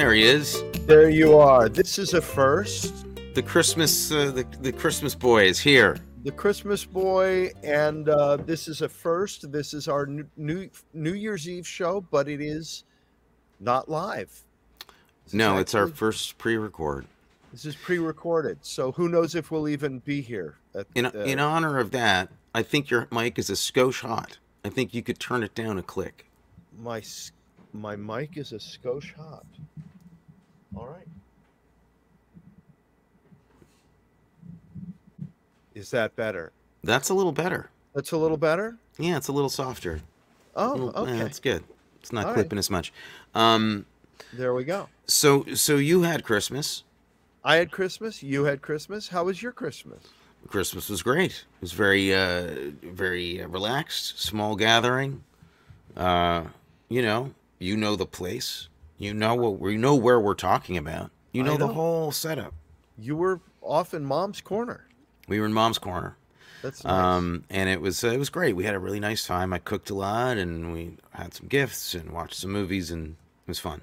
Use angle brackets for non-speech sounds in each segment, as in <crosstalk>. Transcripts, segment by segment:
There he is. There you are. This is a first. The Christmas, uh, the the Christmas boy is here. The Christmas boy, and uh, this is a first. This is our new, new New Year's Eve show, but it is not live. Is No, it's our first pre-record. This is pre-recorded, so who knows if we'll even be here. At, In uh, in honor of that, I think your mic is a skosh hot. I think you could turn it down a click. my my mic is a skosh hot. All right. Is that better? That's a little better. That's a little better. Yeah, it's a little softer. Oh, Little- okay. yeah, that's good. It's not All right. clipping as much. Um, There we go. so so you had Christmas. I had Christmas. You had Christmas. How was your Christmas? Christmas was great. It was very uh, very uh, relaxed, small gathering. Uh, you know, you know the place. You know what we know where we're talking about. You I know, the whole setup. You were off in Mom's corner. We were in Mom's corner. That's nice. Um, and it was uh, it was great. We had a really nice time. I cooked a lot, and we had some gifts and watched some movies, and it was fun.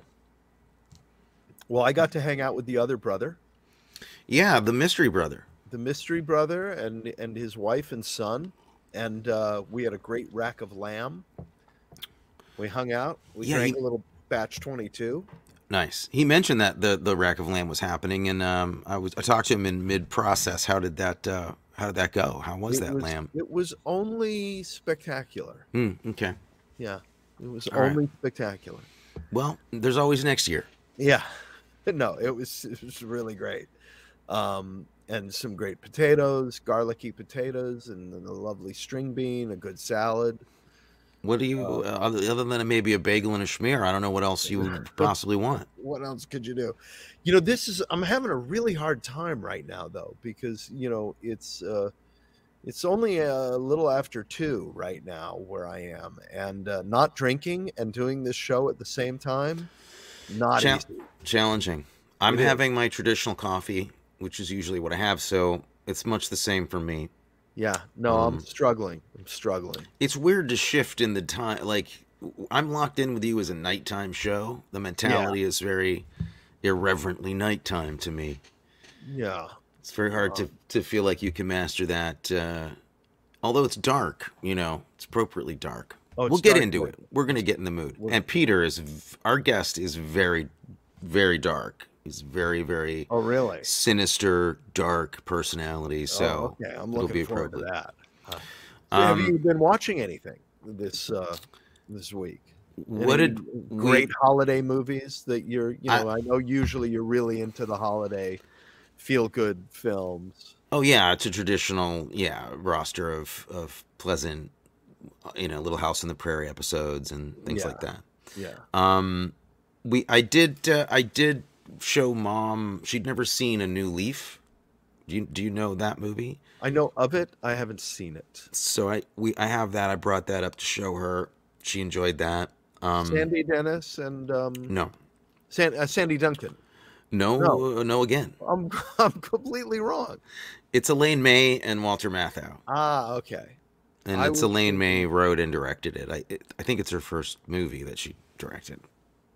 well, I got to hang out with the other brother, Yeah, the mystery brother. the mystery brother, and and his wife and son, and uh, we had a great rack of lamb. We hung out. We Yeah, drank he- a little batch twenty two. Nice. He mentioned that the the rack of lamb was happening, and um, I was I talked to him in mid process. How did that uh, how did that go? How was it that was, lamb? It was only spectacular. Hmm, okay. Yeah, it was All right. only spectacular. Well, there's always next year. Yeah, <laughs> no, it was it was really great, um, and some great potatoes, garlicky potatoes, and a lovely string bean, a good salad. What do you uh, other, than maybe a bagel and a schmear? I don't know what else you would <laughs> possibly want. What else could you do? You know, this is I'm having a really hard time right now though because you know it's uh, it's only a little after two right now where I am, and uh, not drinking and doing this show at the same time, not Cha- easy. Challenging. I'm It is. having my traditional coffee, which is usually what I have, so it's much the same for me. Yeah, no, I'm Um, struggling. I'm struggling. It's weird to shift in the time. Like I'm locked in with you as a nighttime show. The mentality is very irreverently nighttime to me. Yeah. It's very hard to to feel like you can master that. Uh, although it's dark, you know, it's appropriately dark. Oh, it's we'll get into it. We're gonna get in the mood. And Peter is v- our guest is very, very dark. He's very, very Oh, really? sinister, dark personality. So oh, okay, I'm it'll looking be forward to that. Huh. So have Um, you been watching anything this uh, this week? what Any did we- great holiday movies that you're? You I- know, I, know usually you're really into the holiday feel good films. Oh yeah, it's a traditional yeah roster of of pleasant, you know, Little House on the Prairie episodes and things like that. Yeah. Um, we I did uh, I did show mom. She'd never seen a New Leaf. Do you do you know that movie? I know of it. I haven't seen it. So I we I have that. I brought that up to show her. She enjoyed that. Um, Sandy Dennis and um, no, San, uh, Sandy Duncan. no, No. no. Again, I'm <laughs> I'm completely wrong. it's Elaine May and Walter Matthau, Ah, okay. and I it's Elaine May wrote and directed it. I it, I think it's her first movie that she directed.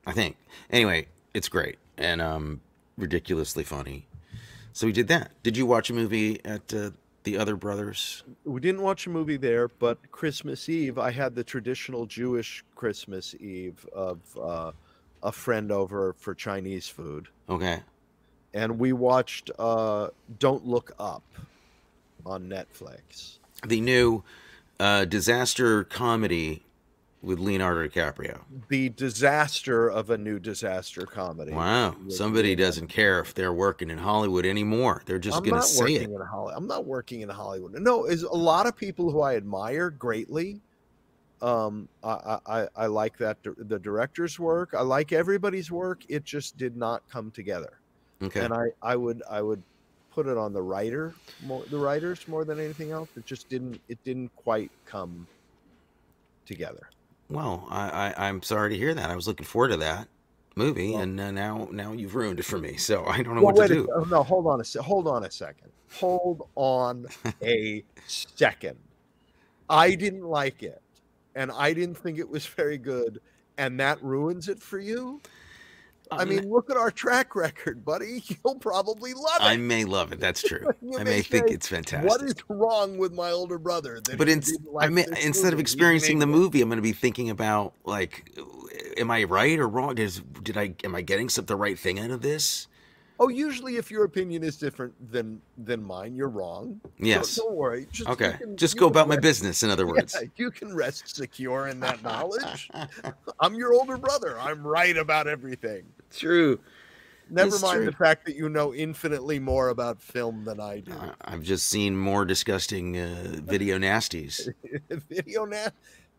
I think. Anyway, it's great and um ridiculously funny. So we did that. Did you watch a movie at uh, the Other Brothers? we didn't watch a movie there, but Christmas Eve, I had the traditional Jewish Christmas Eve of uh, a friend over for Chinese food, Okay. and we watched uh, Don't Look Up on Netflix. The new uh, disaster comedy with Leonardo DiCaprio. The disaster of a new disaster comedy. Wow. Somebody doesn't care if they're working in Hollywood anymore. They're just going to not say working it. in Hollywood. I'm not working in Hollywood. No, is a lot of people who I admire greatly. Um, I, I, I- like that the director's work. I like everybody's work. It just did not come together. Okay. And I, I would, I would put it on the writer, more, the writers more than anything else. It just didn't, it didn't quite come together. Well, I, I, I'm sorry to hear that. I was looking forward to that movie, Well- and uh, now now you've ruined it for me. So I don't know Well, what to a- do. oh, no, hold on a hold on a second. Hold on a second. I didn't like it, and I didn't think it was very good, and that ruins it for you. I mean, look at our track record, buddy. <laughs> You'll probably love it. I may love it. That's true. <laughs> I may may think say, it's fantastic. What is wrong with my older brother? but in, didn't I like mean, instead of movie? He experiencing the made it. movie, I'm going to be thinking about like, am I right or wrong? Is did I am I getting some the right thing out of this? Oh, usually, if your opinion is different than than mine, you're wrong. So Yes. don't worry. Just, Okay. can- Just go about my business. In other <laughs> words. Yeah, you can rest secure in that knowledge. I'm your older brother. I'm right about everything. <laughs> True. Never That's mind true. the fact that you know infinitely more about film than I do. Uh, I've just seen more disgusting uh, video nasties. <laughs> Video Nast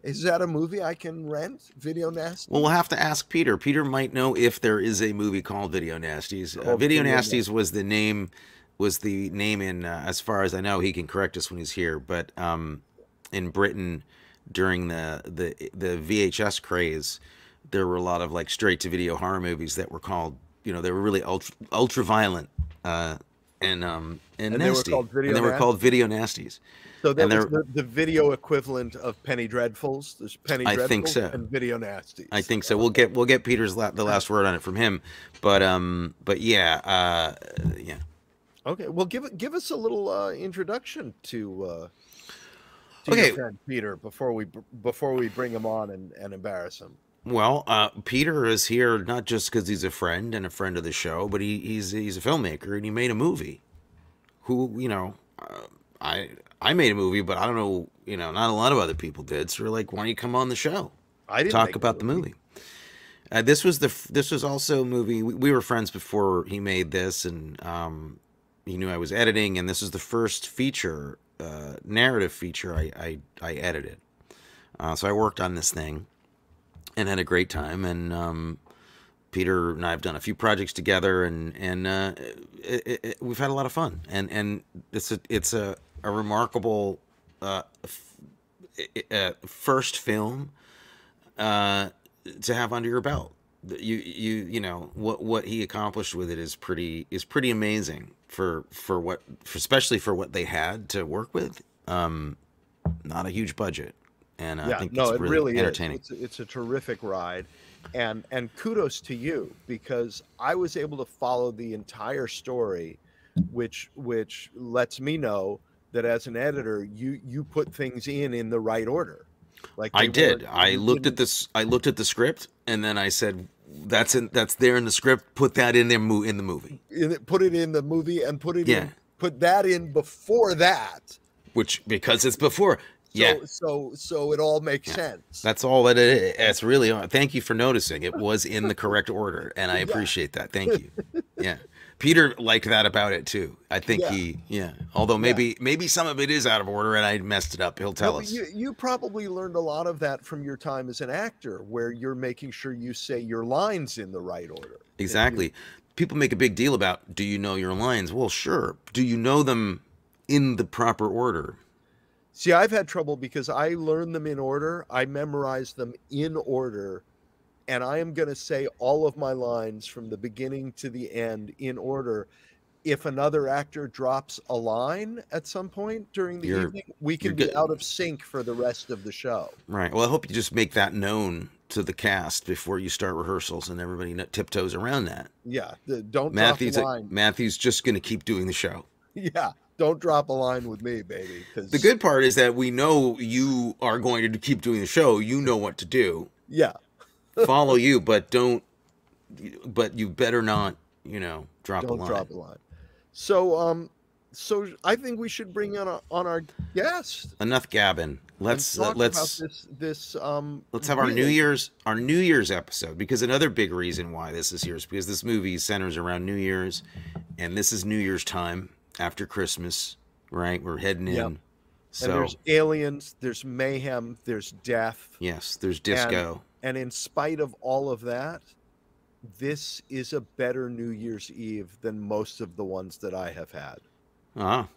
is that a movie I can rent? Video Nast? Well, we'll have to ask Peter. Peter might know if there is a movie called Video Nasties. Uh, Video Video Nasties was the name, was the name in, uh, as far as I know, he can correct us when he's here. But um, in Britain, during the the the VHS craze, there were a lot of like straight to video horror movies that were called, you know, they were really ultra ultra violent. Uh, and um and, And they were nasty, called Video and they were Nasties? called video nasties. So that and was they're- the, the video equivalent of Penny Dreadfuls. There's Penny I Dreadfuls think so. and Video Nasties. I think so. We'll get we'll get Peter's la- the last word on it from him, but um, but yeah, uh, yeah. Okay, well, give give us a little uh, introduction to uh, to Okay. your friend Peter before we before we bring him on and, and embarrass him. Well, uh, Peter is here not just because he's a friend and a friend of the show, but he, he's he's a filmmaker and he made a movie. Who you know, uh, I I made a movie, but I don't know, you know, not a lot of other people did. So we're like, why don't you come on the show? I didn't talk about the movie. Uh, this was the this was also a movie. We, we were friends before he made this, and um, he knew I was editing. And this is the first feature, uh, narrative feature I I, I edited. Uh, so I worked on this thing, and had a great time. And um, Peter and I have done a few projects together, and and uh, it, it, it- we've had a lot of fun. And and it's a it's a, a remarkable uh, f- uh, first film uh, to have under your belt. You you you know what what he accomplished with it is pretty is pretty amazing for for what for especially for what they had to work with. Um, not a huge budget, and I yeah, think no, it's it really, really entertaining. It's, a- it's a terrific ride, and and kudos to you because I was able to follow the entire story, which which lets me know that as an editor, you you put things in in the right order. Like I did. I looked at this. I looked at the script, and then I said, "That's in. That's there in the script. Put that in there. Mo- in the movie." put it in the movie and put it Yeah. in put that in before that. Which because it's before. So, yeah, So so it all makes Yeah. sense. that's all that it is. It's really. Uh, thank you for noticing. It was in the correct order, and I <laughs> Yeah. appreciate that. Thank you. <laughs> Yeah, Peter liked that about it too. I think Yeah. he. Yeah. Although maybe maybe some of it is out of order, and I messed it up. He'll tell No, us. You, you probably learned a lot of that from your time as an actor, where you're making sure you say your lines in the right order. Exactly. People make a big deal about do you know your lines? Well, sure. Do you know them in the proper order? See, I've had trouble because I learn them in order. I memorize them in order, and I am going to say all of my lines from the beginning to the end in order. If another actor drops a line at some point during the You're- evening, we can be good. out of sync for the rest of the show. Right. Well, I hope you just make that known to the cast before you start rehearsals, and everybody tiptoes around that. Yeah, the, don't Matthew's drop a line. Matthew's just going to keep doing the show. <laughs> Yeah, don't drop a line with me, baby. 'cause- The good part is that we know you are going to keep doing the show. You know what to do. yeah, <laughs> Follow you, but don't. But you better not, you know, drop a don't line. drop a line. So, um, so I think we should bring on our, on our guest. Enough gabbing. Let's uh, let's about this this um. Let's have our New Year's our New Year's episode because another big reason why this is here is because this movie centers around New Year's, and this is New Year's time after Christmas, right? We're heading in. Yep. And So there's aliens, there's mayhem, there's death, yes, there's disco. and in spite of all of that, this is a better New Year's Eve than most of the ones that I have had. Ah,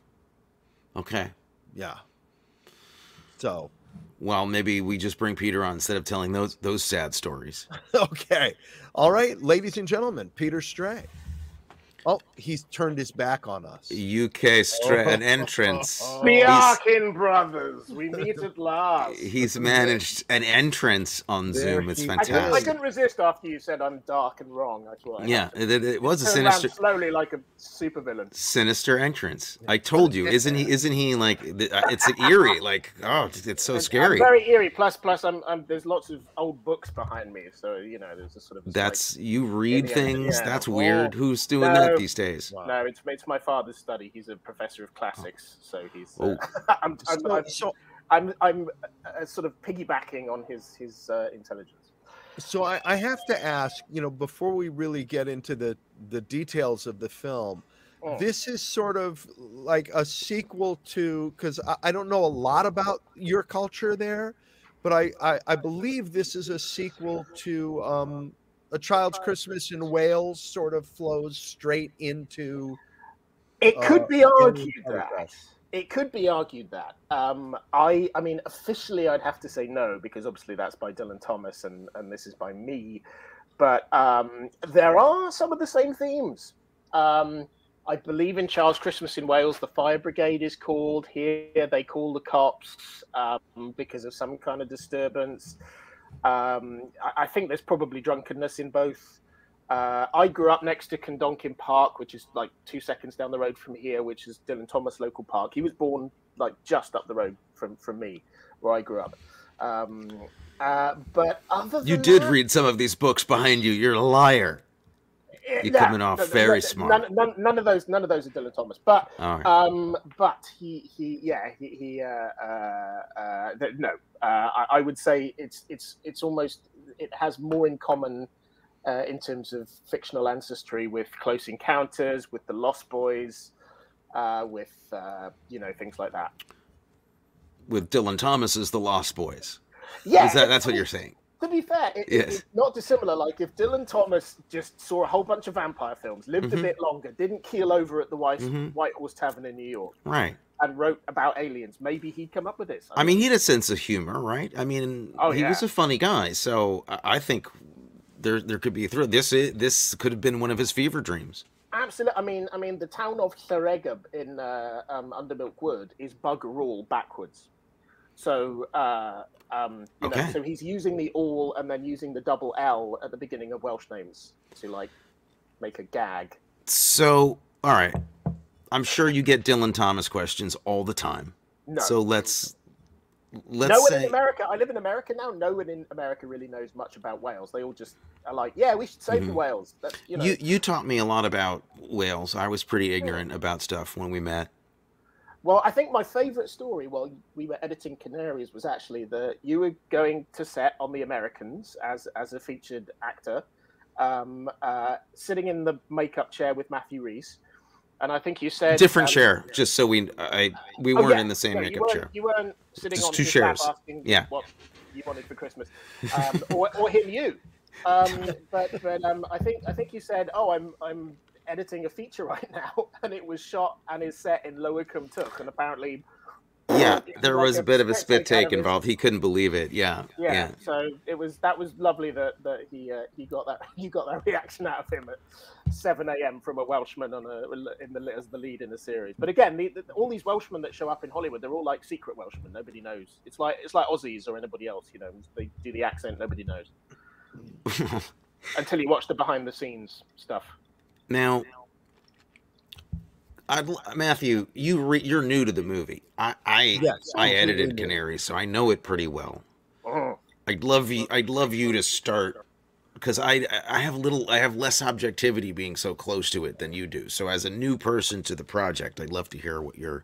okay. Yeah. So, Well, maybe we just bring Peter on instead of telling those those sad stories. <laughs> okay. All right, ladies and gentlemen, Peter Stray. Oh, he's turned his back on us. UK stra- an entrance. <laughs> The He's- Arkin brothers, we meet at last. <laughs> He's managed an entrance on There Zoom. It's fantastic. I, couldn't, I couldn't resist after you said I'm dark and wrong. That's why. I Yeah, it, it was a turn around sinister, slowly like a supervillain. sinister entrance. I told you, isn't he? <laughs> Isn't he like? uh, It's eerie. Like, oh, it's so And scary. I'm very eerie. Plus, plus, I'm, I'm there's lots of old books behind me, so you know there's a sort of. That's you read things. yeah. That's weird. Who's doing No. that these days? Wow. no, it's it's my father's study. He's a professor of classics, so he's. Oh. Uh, <laughs> I'm, I'm, So, I'm, so, I'm, I'm uh, sort of piggybacking on his his uh, intelligence. so I, I have to ask, you know, before we really get into the the details of the film, Mm. this is sort of like a sequel to because I, I don't know a lot about your culture there, but I, I I believe this is a sequel to um, a Child's Christmas in Wales. Sort of flows straight into. It could uh, be argued that. It could be argued that. Um, I, I mean, officially, I'd have to say no because obviously that's by Dylan Thomas and and this is by me. But um, there are some of the same themes. Um, I believe in Child's Christmas in Wales, the fire brigade is called. Here, they call the cops um, because of some kind of disturbance. Um, I, I think there's probably drunkenness in both. Uh, I grew up next to Cwmdonkin Park, which is like two seconds down the road from here, which is Dylan Thomas Local Park. He was born like just up the road from from me, where I grew up. Um, uh, but other than You did that, read some of these books behind you. You're a liar. You're nah, coming off no, very no, smart. None, none, none of those, none of those are Dylan Thomas. But right. um, but he he yeah he, he uh, uh, uh, th- no, uh, I, I would say it's it's it's almost it has more in common uh, in terms of fictional ancestry with Close Encounters, with the Lost Boys, uh, with uh, you know things like that. With Dylan Thomas as the Lost Boys. Yeah, Is that that's what you're saying? To be fair, it, Yes. it's not dissimilar. Like if Dylan Thomas just saw a whole bunch of vampire films, lived Mhm. a bit longer, didn't keel over at the White, Mhm. White Horse Tavern in New York, Right. and wrote about aliens, maybe he'd come up with this. I mean, he had a sense of humor, right? I mean, Oh, he was a funny guy. So I I think there there could be a thrill. This is, this could have been one of his fever dreams. Absolutely. I mean, I mean, the town of Llareggub in uh, um, Under Milk Wood is bugger all backwards. So, uh, um, you know, so he's using the all and then using the double L at the beginning of Welsh names to like make a gag. So, all right. I'm sure you get Dylan Thomas questions all the time. No, So let's let's no one say in America. I live in America now. No one in America really knows much about Wales. They all just are like, yeah, we should save the Mhm. whales. That's, you know, you you taught me a lot about Wales. I was pretty ignorant about stuff when we met. Well, I think my favourite story while we were editing Canaries was actually that you were going to set on the Americans as as a featured actor, um, uh, sitting in the makeup chair with Matthew Rhys, and I think you said Different um, chair, just so we I we oh, weren't yeah, in the same no, makeup weren't- chair. You weren't sitting Just on two chairs. Yeah. what you wanted for Christmas, um, or, or him you. Um, but but um, I think I think you said, oh, I'm I'm editing a feature <laughs> right now, and it was shot and is set in Lower Cwmtwrch, and apparently. Yeah, there like was a bit of a spit of take his- involved. He couldn't believe it. Yeah, Yeah, yeah. so it was that was lovely that that he uh, he got that <laughs> you got that reaction out of him at 7 a.m. from a Welshman on a in the as the lead in a series. But again, the, the, all these Welshmen that show up in Hollywood, they're all like secret Welshmen. Nobody knows. It's like it's like Aussies or anybody else. You know, they do the accent. Nobody knows <laughs> until you watch the behind the scenes stuff. Now, I'd, l- Matthew, you re, you're new to the movie. I I, Yes, I edited new. Canary, so I know it pretty well. Mm. I'd love you. I'd love you to start because I I have little. I have less objectivity being so close to it than you do. So as a new person to the project, I'd love to hear what your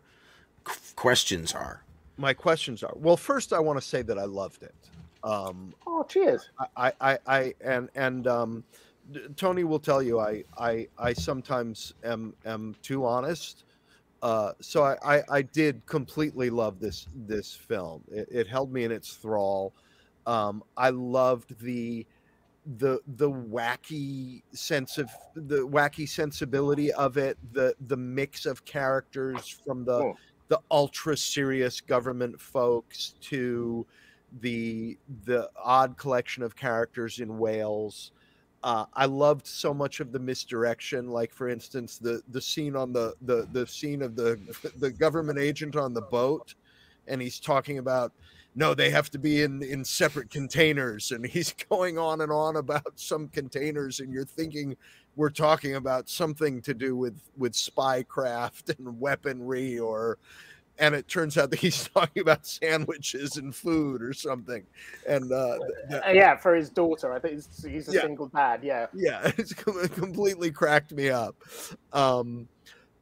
questions are. My questions are well. First, I want to say that I loved it. Um, Oh, cheers! I, I, I, and and um, D- Tony will tell you I, I, I sometimes am am too honest. Uh, so I, I, I did completely love this this film. It, it held me in its thrall. Um, I loved the the the wacky sense of the wacky sensibility of it. The the mix of characters from the Oh. the ultra serious government folks to the the odd collection of characters in Wales. Uh, I loved so much of the misdirection, like for instance, the the scene on the the the scene of the <laughs> the government agent on the boat, and he's talking about no, they have to be in in separate containers, and <laughs> he's going on and on about some containers, and you're thinking we're talking about something to do with with spycraft and weaponry or and it turns out that he's <laughs> talking about sandwiches and food or something. And uh, uh, yeah, for his daughter, I think he's, he's a Yeah. single dad. Yeah, yeah, <laughs> it's com- completely cracked me up. Um,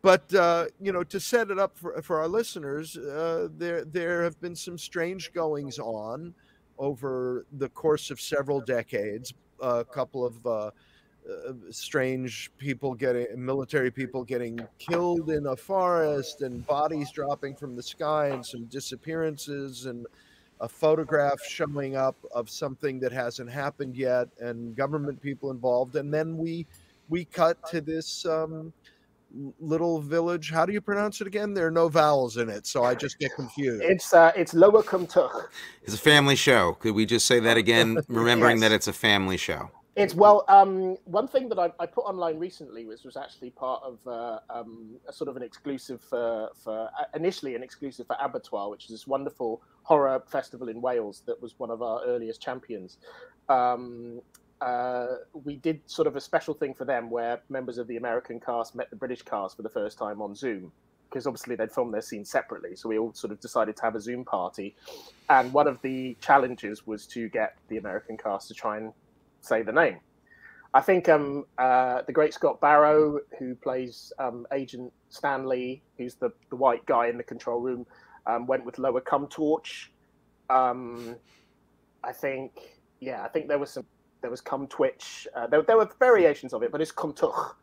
but uh, you know, to set it up for, for our listeners, uh, there there have been some strange goings on over the course of several decades. a couple of uh, strange people getting military people getting killed in a forest and bodies dropping from the sky and some disappearances and a photograph showing up of something that hasn't happened yet and government people involved and then we we cut to this um, little village how do you pronounce it again there are no vowels in it so i just get confused it's uh, it's Lower Cwmtwrch. It's a family show. Could we just say that <laughs> again, remembering Yes. that it's a family show? It's well, um, one thing that I, I put online recently was was actually part of uh, um, a sort of an exclusive for, for uh, initially an exclusive for Abertoir, which is this wonderful horror festival in Wales that was one of our earliest champions. Um, uh, we did sort of a special thing for them where members of the American cast met the British cast for the first time on Zoom because obviously they'd filmed their scenes separately. So we all sort of decided to have a Zoom party, and one of the challenges was to get the American cast to try and say the name. I think um, uh, the great Scott Barrow, who plays um, Agent Stanley, who's the, the white guy in the control room, um, went with Lower Cum Torch. Um, I think, yeah, I think there was some, there was Cum Twitch. Uh, there, there were variations of it, but it's Cwmtwrch.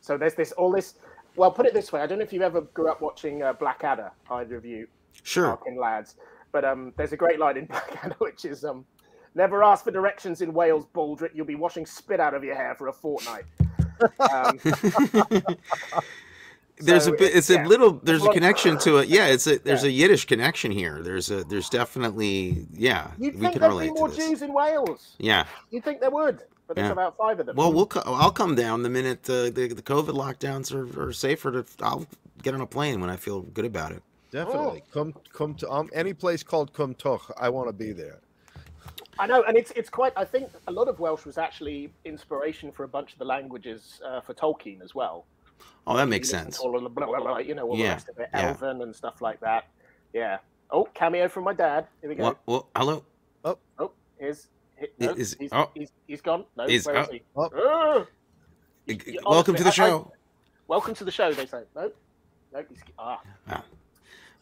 So there's this, all this. Well, put it this way: I don't know if you ever grew up watching uh, Blackadder, either of you, Sure. lads. But um, there's a great line in <laughs> Blackadder which is um, never ask for directions in Wales, Baldrick. You'll be washing spit out of your hair for a fortnight. Um, <laughs> there's So a bit. It's yeah. a little. There's a connection to it. Yeah, it's a. There's Yeah. a Yiddish connection here. There's a. There's definitely. Yeah, you'd we think can there'd be relate more to this. Jews in Wales. Yeah. You'd think there would, but there's Yeah. about five of them. Well, we'll. Co- I'll come down the minute uh, the the COVID lockdowns are, are safer. To I'll get on a plane when I feel good about it. definitely come come to um, any place called Kumtoch. I want to be there. I know, and it's it's quite. I think a lot of Welsh was actually inspiration for a bunch of the languages uh, for Tolkien as well. Oh, that makes You sense. All of the blah, blah, blah, you know, all the Yeah, rest of it, yeah. Elven and stuff like that. Yeah. Oh, cameo from my dad. Here we go. What? Well, hello. Oh, here's. he- No, Is- he's, oh. he's, he's gone. No, Is- where is oh. he? Oh. Ah! G- Welcome honestly, to the I- I- show. Welcome to the show. They say. No, no. He's, ah. Wow.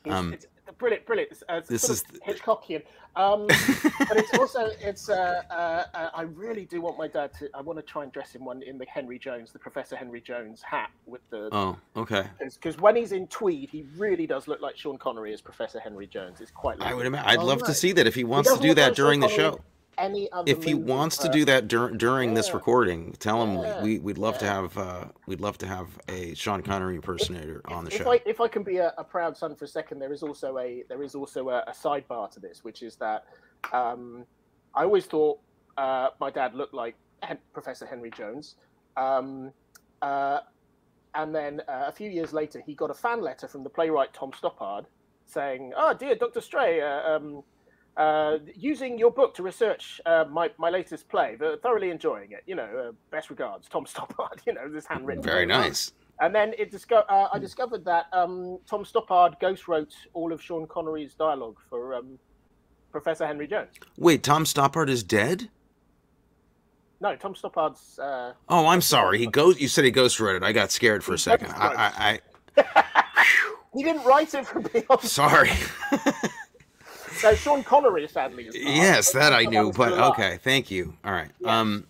He's- Um, it's brilliant, brilliant. It's, uh, this is Hitchcockian. Um, <laughs> but it's also it's. Uh, uh, uh, I really do want my dad to. I want to try and dress him one in the Henry Jones, the Professor Henry Jones hat with the. oh, okay. Because when he's in tweed, he really does look like Sean Connery as Professor Henry Jones. It's quite. I would imagine. I'd Oh, love to see that if he wants to do that like Sean during the Connery show. Any other If he wants to do that dur- during this recording, tell him Yeah, we we'd love to have uh, we'd love to have a Sean Connery impersonator on the if show. I if I can be a, a proud son for a second, there is also a there is also a, a sidebar to this, which is that um, I always thought uh, my dad looked like Hen- Professor Henry Jones, um, uh, and then uh, a few years later, he got a fan letter from the playwright Tom Stoppard saying, "Oh dear, Doctor Stray." Uh, um, uh, using your book to research uh, my, my latest play, but thoroughly enjoying it. You know, uh, best regards, Tom <laughs> Stoppard. You know, this handwritten. Very letter. nice. And then it disco- uh, I discovered that um, Tom Stoppard ghost wrote all of Sean Connery's dialogue for um, Professor Henry Jones. Wait, Tom Stoppard is dead? No, Tom Stoppard's. Uh, Oh, I'm sorry. He <laughs> goes. You said he ghost wrote it. I got scared for a second. ghost I, I, <laughs> he didn't write it for me. Sorry. So Sean Connery, sadly, yes, that I knew. But okay, thank you. All right. Um.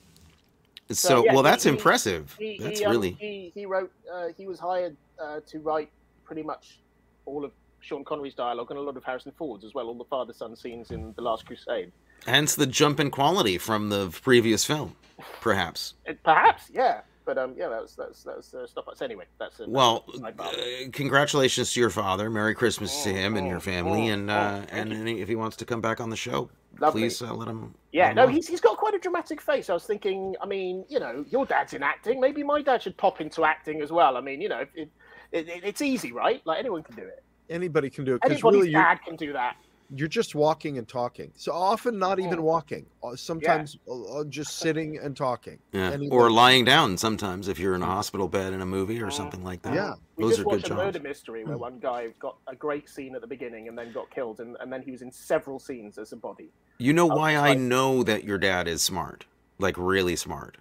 So, yeah, well, that's he- impressive. He, That's he, um, really. he, he wrote. Uh, he was hired uh, to write pretty much all of Sean Connery's dialogue and a lot of Harrison Ford's as well. All the father-son scenes in The Last Crusade. Hence the jump in quality from the previous film, perhaps. It, perhaps, yeah. But um, yeah, that's that's that's uh, stuff. So anyway, that's a, Well, that's uh, congratulations to your father. Merry Christmas to Oh, him and your oh, family. oh, And oh, uh, thank and any, if he wants to come back on the show, Lovely. please uh, let him. Yeah, let him no, know. he's he's got quite a dramatic face. I was thinking, I mean, you know, your dad's in acting. Maybe my dad should pop into acting as well. I mean, you know, it, it, it, it's easy, right? Like anyone can do it. Anybody can do it because Anybody's really you're, dad can do that. You're just walking and talking. So often not even Mm. walking. Uh, Sometimes uh, uh, just sitting and talking. Yeah. Anybody- Or lying down sometimes if you're in a hospital bed in a movie or Mm. something like that. Yeah. We Those just are good watched a jobs. murder mystery where one guy got a great scene at the beginning and then got killed, and, and then he was in several scenes as a body You know I why just I like- know that your dad is smart? Like really smart.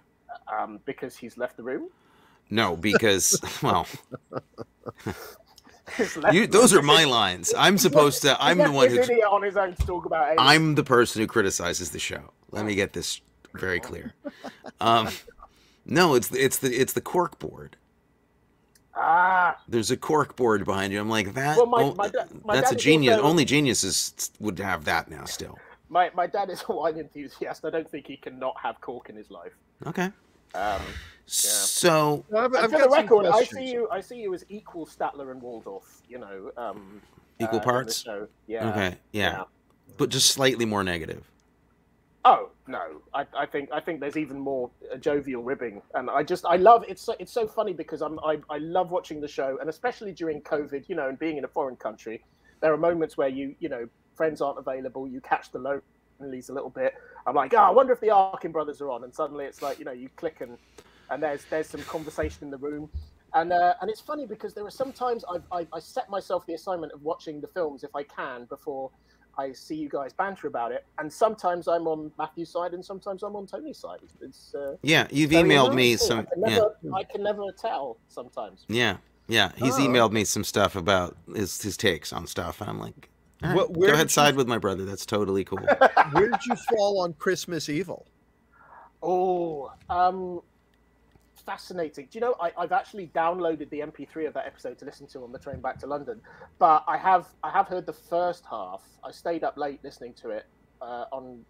um, because he's left the room. No, because <laughs> well, He's <laughs> left you, those are my lines. I'm supposed to. I'm the one who. on his own to talk about aliens. I'm the person who criticizes the show. Let me get this very clear. Um, no, it's the, it's the it's the cork board. ah. There's a cork board behind you. I'm like that. Well, my- my da- my that's a genius. also- Only geniuses would have that now. Still. My my dad is a wine enthusiast. I don't think he can not have cork in his life. Okay. Um, So I've, I've for got the record, I see you. I see you as equal Statler and Waldorf. You know, um, equal uh, parts. Yeah. Okay. Yeah. But just slightly more negative. Oh no, I, I think I think there's even more uh, jovial ribbing, and I just I love it's so, it's so funny because I'm I, I love watching the show, and especially during COVID, you know, and being in a foreign country, there are moments where you you know friends aren't available, you catch the lonelies a little bit. I'm like, oh, I wonder if the Arkin brothers are on, and suddenly it's like you know you click and and there's there's some conversation in the room. And, uh, and it's funny because there are sometimes I've, I, I set myself the assignment of watching the films if I can before I see you guys banter about it, and sometimes I'm on Matthew's side, and sometimes I'm on Tony's side. It's, it's uh, Yeah. You've emailed me embarrassing. some. I can, Yeah. never, I can never tell sometimes. Yeah. Yeah. He's Oh. emailed me some stuff about his his takes on stuff, and I'm like, all right, Wh- where go ahead, did you- side with my brother. That's totally cool. <laughs> Where did you fall on Christmas Evil? Oh, um, fascinating. Do you know I, I've actually downloaded the MP3 of that episode to listen to on the train back to London, but I have I have heard the first half. I stayed up late listening to it uh, on.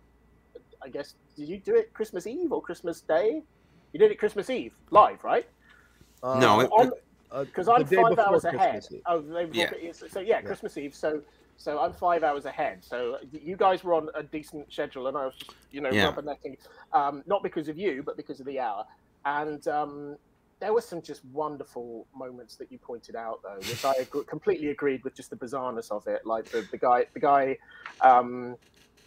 I guess did you do it Christmas Eve or Christmas Day? You did it Christmas Eve live, right? Uh, No, it- On, uh, because I'm five hours Christmas ahead. Oh, the day before, Yeah. so, so yeah, Christmas Eve. So so I'm five hours ahead. So you guys were on a decent schedule, and I was just you know Yeah. rubbernecking, um, not because of you, but because of the hour. And um, there were some just wonderful moments that you pointed out, though, which I ag- completely agreed with just the bizarreness of it. Like the, the guy, the guy. Um,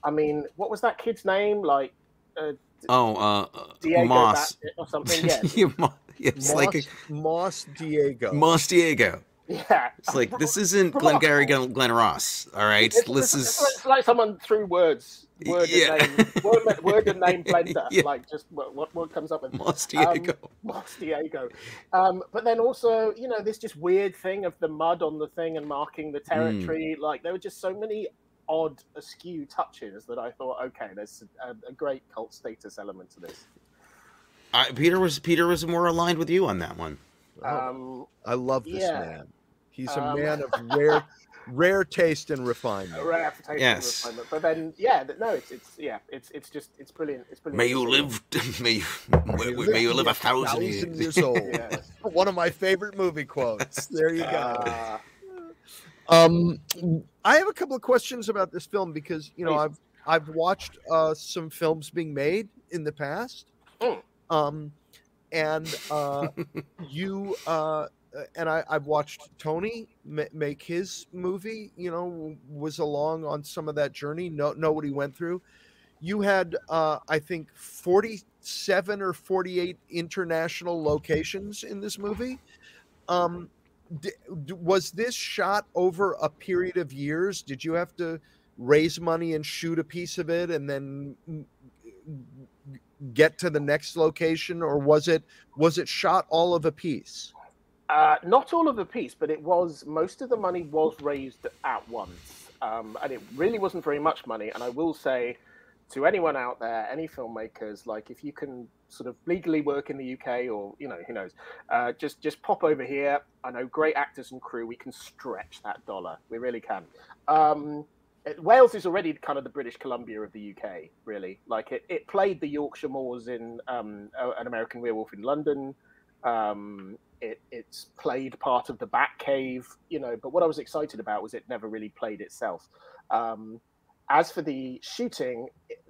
I mean, what was that kid's name? Like uh, Oh, uh, uh, Diego Moss. Or something? Yeah, <laughs> Yeah, Mo- yeah, it's Moss, like a Moss Diego. Moss Diego. yeah. It's like this isn't <laughs> Glengarry Glen, Glen Ross. All right, It's, this it's- is it's like someone threw words, word Yeah. and name, word, word and name <laughs> blender, Yeah. like just what, what what comes up with Moss Um, Diego. Moss Diego. Um, but then also, you know, this just weird thing of the mud on the thing and marking the territory. Like there were just so many odd, askew touches that I thought, okay, there's a, a great cult status element to this. I, Peter was Peter was more aligned with you on that one. Oh, Um, I love this yeah. man. He's a Um, man of <laughs> rare, rare taste and refinement. a rare taste Yes. refinement. But then, yeah, no, it's it's yeah, it's it's just it's brilliant. It's brilliant. May you live, may you, may, may you live a thousand years. years old. <laughs> Yeah. <laughs> One of my favorite movie quotes. There you go. Uh, Um, I have a couple of questions about this film because you know Please. I've I've watched uh, some films being made in the past, Mm. um, and uh, you uh, and I I've watched Tony ma- make his movie. You know, was along on some of that journey. Know know what he went through. You had uh, I think forty seven or forty eight international locations in this movie. Um, was this shot over a period of years? Did you have to raise money and shoot a piece of it and then mm, get to the next location, or was it was it shot all of a piece? Uh, not all of the piece, but it was most of the money was raised at once, um, and it really wasn't very much money. And I will say to anyone out there, any filmmakers, like if you can sort of legally work in the UK or you know who knows, uh, just just pop over here. I know great actors and crew. We can stretch that dollar. We really can. Um, it- Wales is already kind of the British Columbia of the UK, really. Like it, it played the Yorkshire Moors in um, an American Werewolf in London Um, it, it's played part of the Batcave, you know. But what I was excited about was it never really played itself. Um, as for the shooting,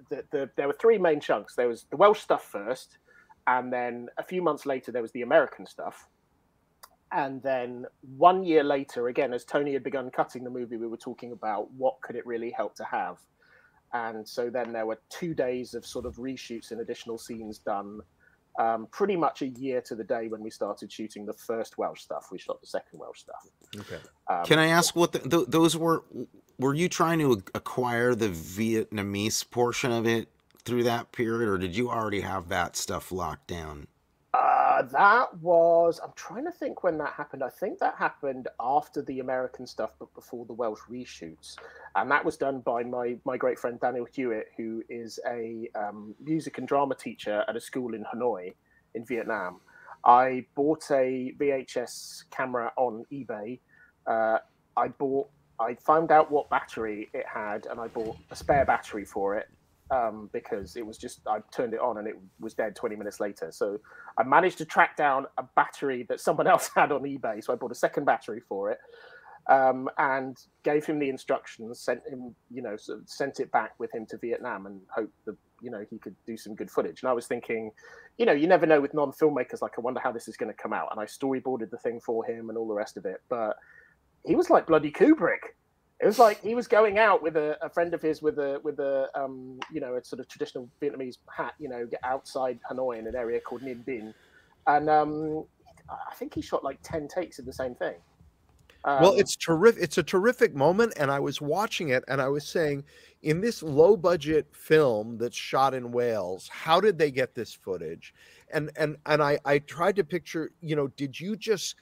the, the, there were three main chunks. There was the Welsh stuff first, and then a few months later there was the American stuff. And then one year later, again, as Tony had begun cutting the movie, we were talking about what could it really help to have. And so then there were two days of sort of reshoots and additional scenes done um, pretty much a year to the day when we started shooting the first Welsh stuff. We shot the second Welsh stuff. Okay. Um, Can I ask what the, th- those were? Were you trying to acquire the Vietnamese portion of it through that period, or did you already have that stuff locked down? Uh, that was. I'm trying to think when that happened. I think that happened after the American stuff, but before the Welsh reshoots, and that was done by my my great friend Daniel Hewitt, who is a um, music and drama teacher at a school in Hanoi, in Vietnam. I bought a VHS camera on eBay. Uh, I bought. I found out what battery it had, and I bought a spare battery for it um, because it was just I turned it on and it was dead 20 minutes later. So I managed to track down a battery that someone <laughs> else had on eBay. So I bought a second battery for it um, and gave him the instructions, sent him, you know, sort of sent it back with him to Vietnam and hoped that you know he could do some good footage. And I was thinking, you know, you never know with non-filmmakers. Like I wonder how this is going to come out. And I storyboarded the thing for him and all the rest of it. But he was like bloody Kubrick it was like he was going out with a, a friend of his with a with a um, you know a sort of traditional Vietnamese hat, you know, outside Hanoi in an area called Ninh Binh, and um, I think he shot like ten takes of the same thing. Um, well, it's terrific. It's a terrific moment, and I was watching it, and I was saying, in this low budget film that's shot in Wales, how did they get this footage? And and and I I tried to picture, you know, did you just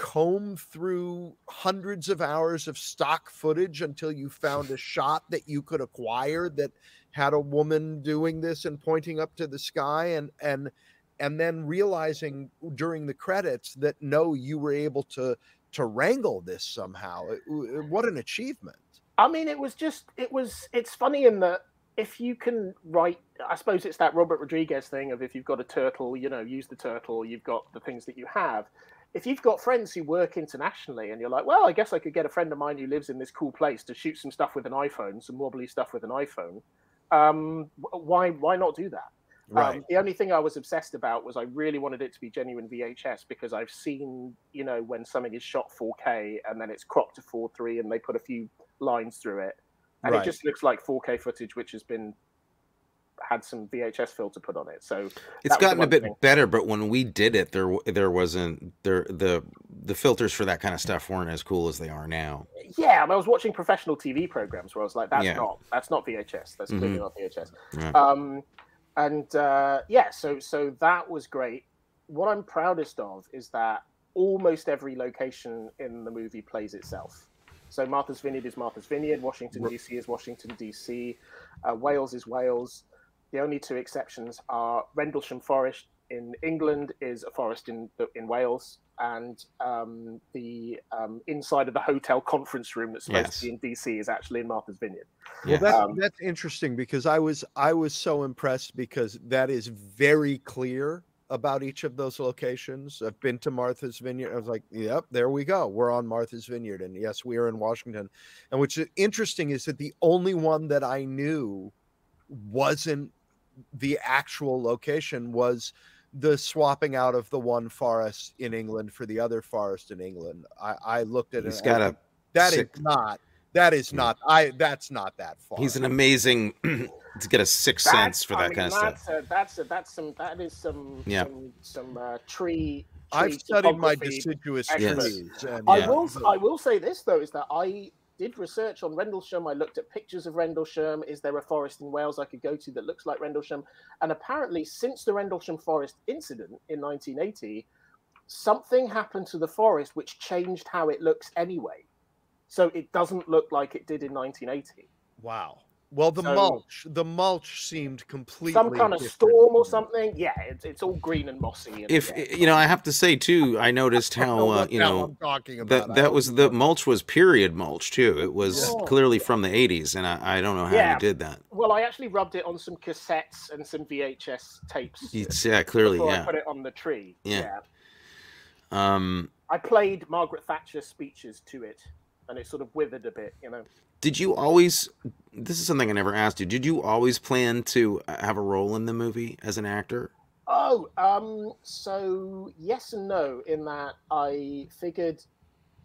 comb through hundreds of hours of stock footage until you found a shot that you could acquire that had a woman doing this and pointing up to the sky and and and then realizing during the credits that no you were able to to wrangle this somehow. What an achievement. I mean it was just it was it's funny in that if you can write i suppose it's that robert rodriguez thing of if you've got a turtle you know use the turtle you've got the things that you have if you've got friends who work internationally and you're like, well, I guess I could get a friend of mine who lives in this cool place to shoot some stuff with an iPhone, some wobbly stuff with an iPhone, um, why why not do that? Right. Um, the only thing I was obsessed about was I really wanted it to be genuine VHS because I've seen, you know, when something is shot 4K and then it's cropped to 4.3 and they put a few lines through it, and right. it just looks like 4K footage which has been had some VHS filter put on it. So it's gotten a bit thing. better, but when we did it, there there wasn't there the the filters for that kind of stuff weren't as cool as they are now. Yeah, I, I was watching professional TV programs where I was like, that's yeah. not that's not VHS. That's clearly mm-hmm. not VHS. Yeah. Um, and uh, yeah, so so that was great. What I'm proudest of is that almost every location in the movie plays itself. So Martha's Vineyard is Martha's Vineyard, Washington DC is Washington DC, uh, Wales is Wales. The only two exceptions are Rendlesham Forest in England is a forest in in Wales, and um, the um, inside of the hotel conference room that's supposed yes. to be in DC is actually in Martha's Vineyard. Well, that's, um, that's interesting because I was I was so impressed because that is very clear about each of those locations. I've been to Martha's Vineyard. I was like, yep, there we go. We're on Martha's Vineyard. And yes, we are in Washington. And what's interesting is that the only one that I knew wasn't the actual location was the swapping out of the one forest in England for the other forest in England. I, I looked at He's it. Got a that sick... is not. That is not. I. That's not that far. He's an amazing. <clears throat> to get a sixth that's, sense for that I mean, kind of that's stuff. A, that's a, that's some. That is some. Yeah. Some, some uh, tree. I've studied my deciduous trees. And, I will. I will say this though is that I did research on Rendlesham. I looked at pictures of Rendlesham. Is there a forest in Wales I could go to that looks like Rendlesham? And apparently, since the Rendlesham Forest incident in 1980, something happened to the forest which changed how it looks anyway. So it doesn't look like it did in 1980. Wow. Well, the so, mulch, the mulch seemed completely some kind of storm or something. Yeah, it's, it's all green and mossy. And if you know, I have to say too, I noticed <laughs> how uh, you know that that was the mulch was period mulch too. It was yeah. clearly from the '80s, and I, I don't know how yeah. you did that. Well, I actually rubbed it on some cassettes and some VHS tapes. It's, yeah, clearly, yeah. I put it on the tree. Yeah. yeah. Um, I played Margaret Thatcher's speeches to it, and it sort of withered a bit, you know. Did you always? This is something I never asked you. Did you always plan to have a role in the movie as an actor? Oh, um, so yes and no, in that I figured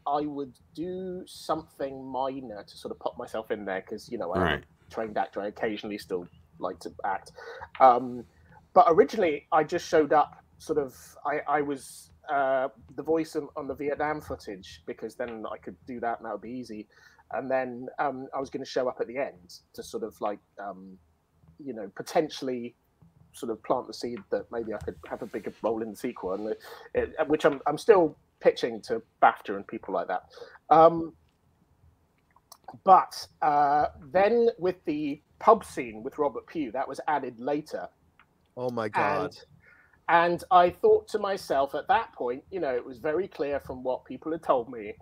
I would do something minor to sort of pop myself in there because you know I'm Right. a trained actor. I occasionally still like to act, um, but originally I just showed up. Sort of, I, I was uh, the voice on, on the Vietnam footage because then I could do that and that would be easy. And then um, I was going to show up at the end to sort of like, um, you know, potentially sort of plant the seed that maybe I could have a bigger role in the sequel, and it, it, which I'm I'm still pitching to BAFTA and people like that. Um, but uh, then with the pub scene with Robert Pugh, that was added later, Oh my god. and and I thought to myself at that point, you know, it was very clear from what people had told me.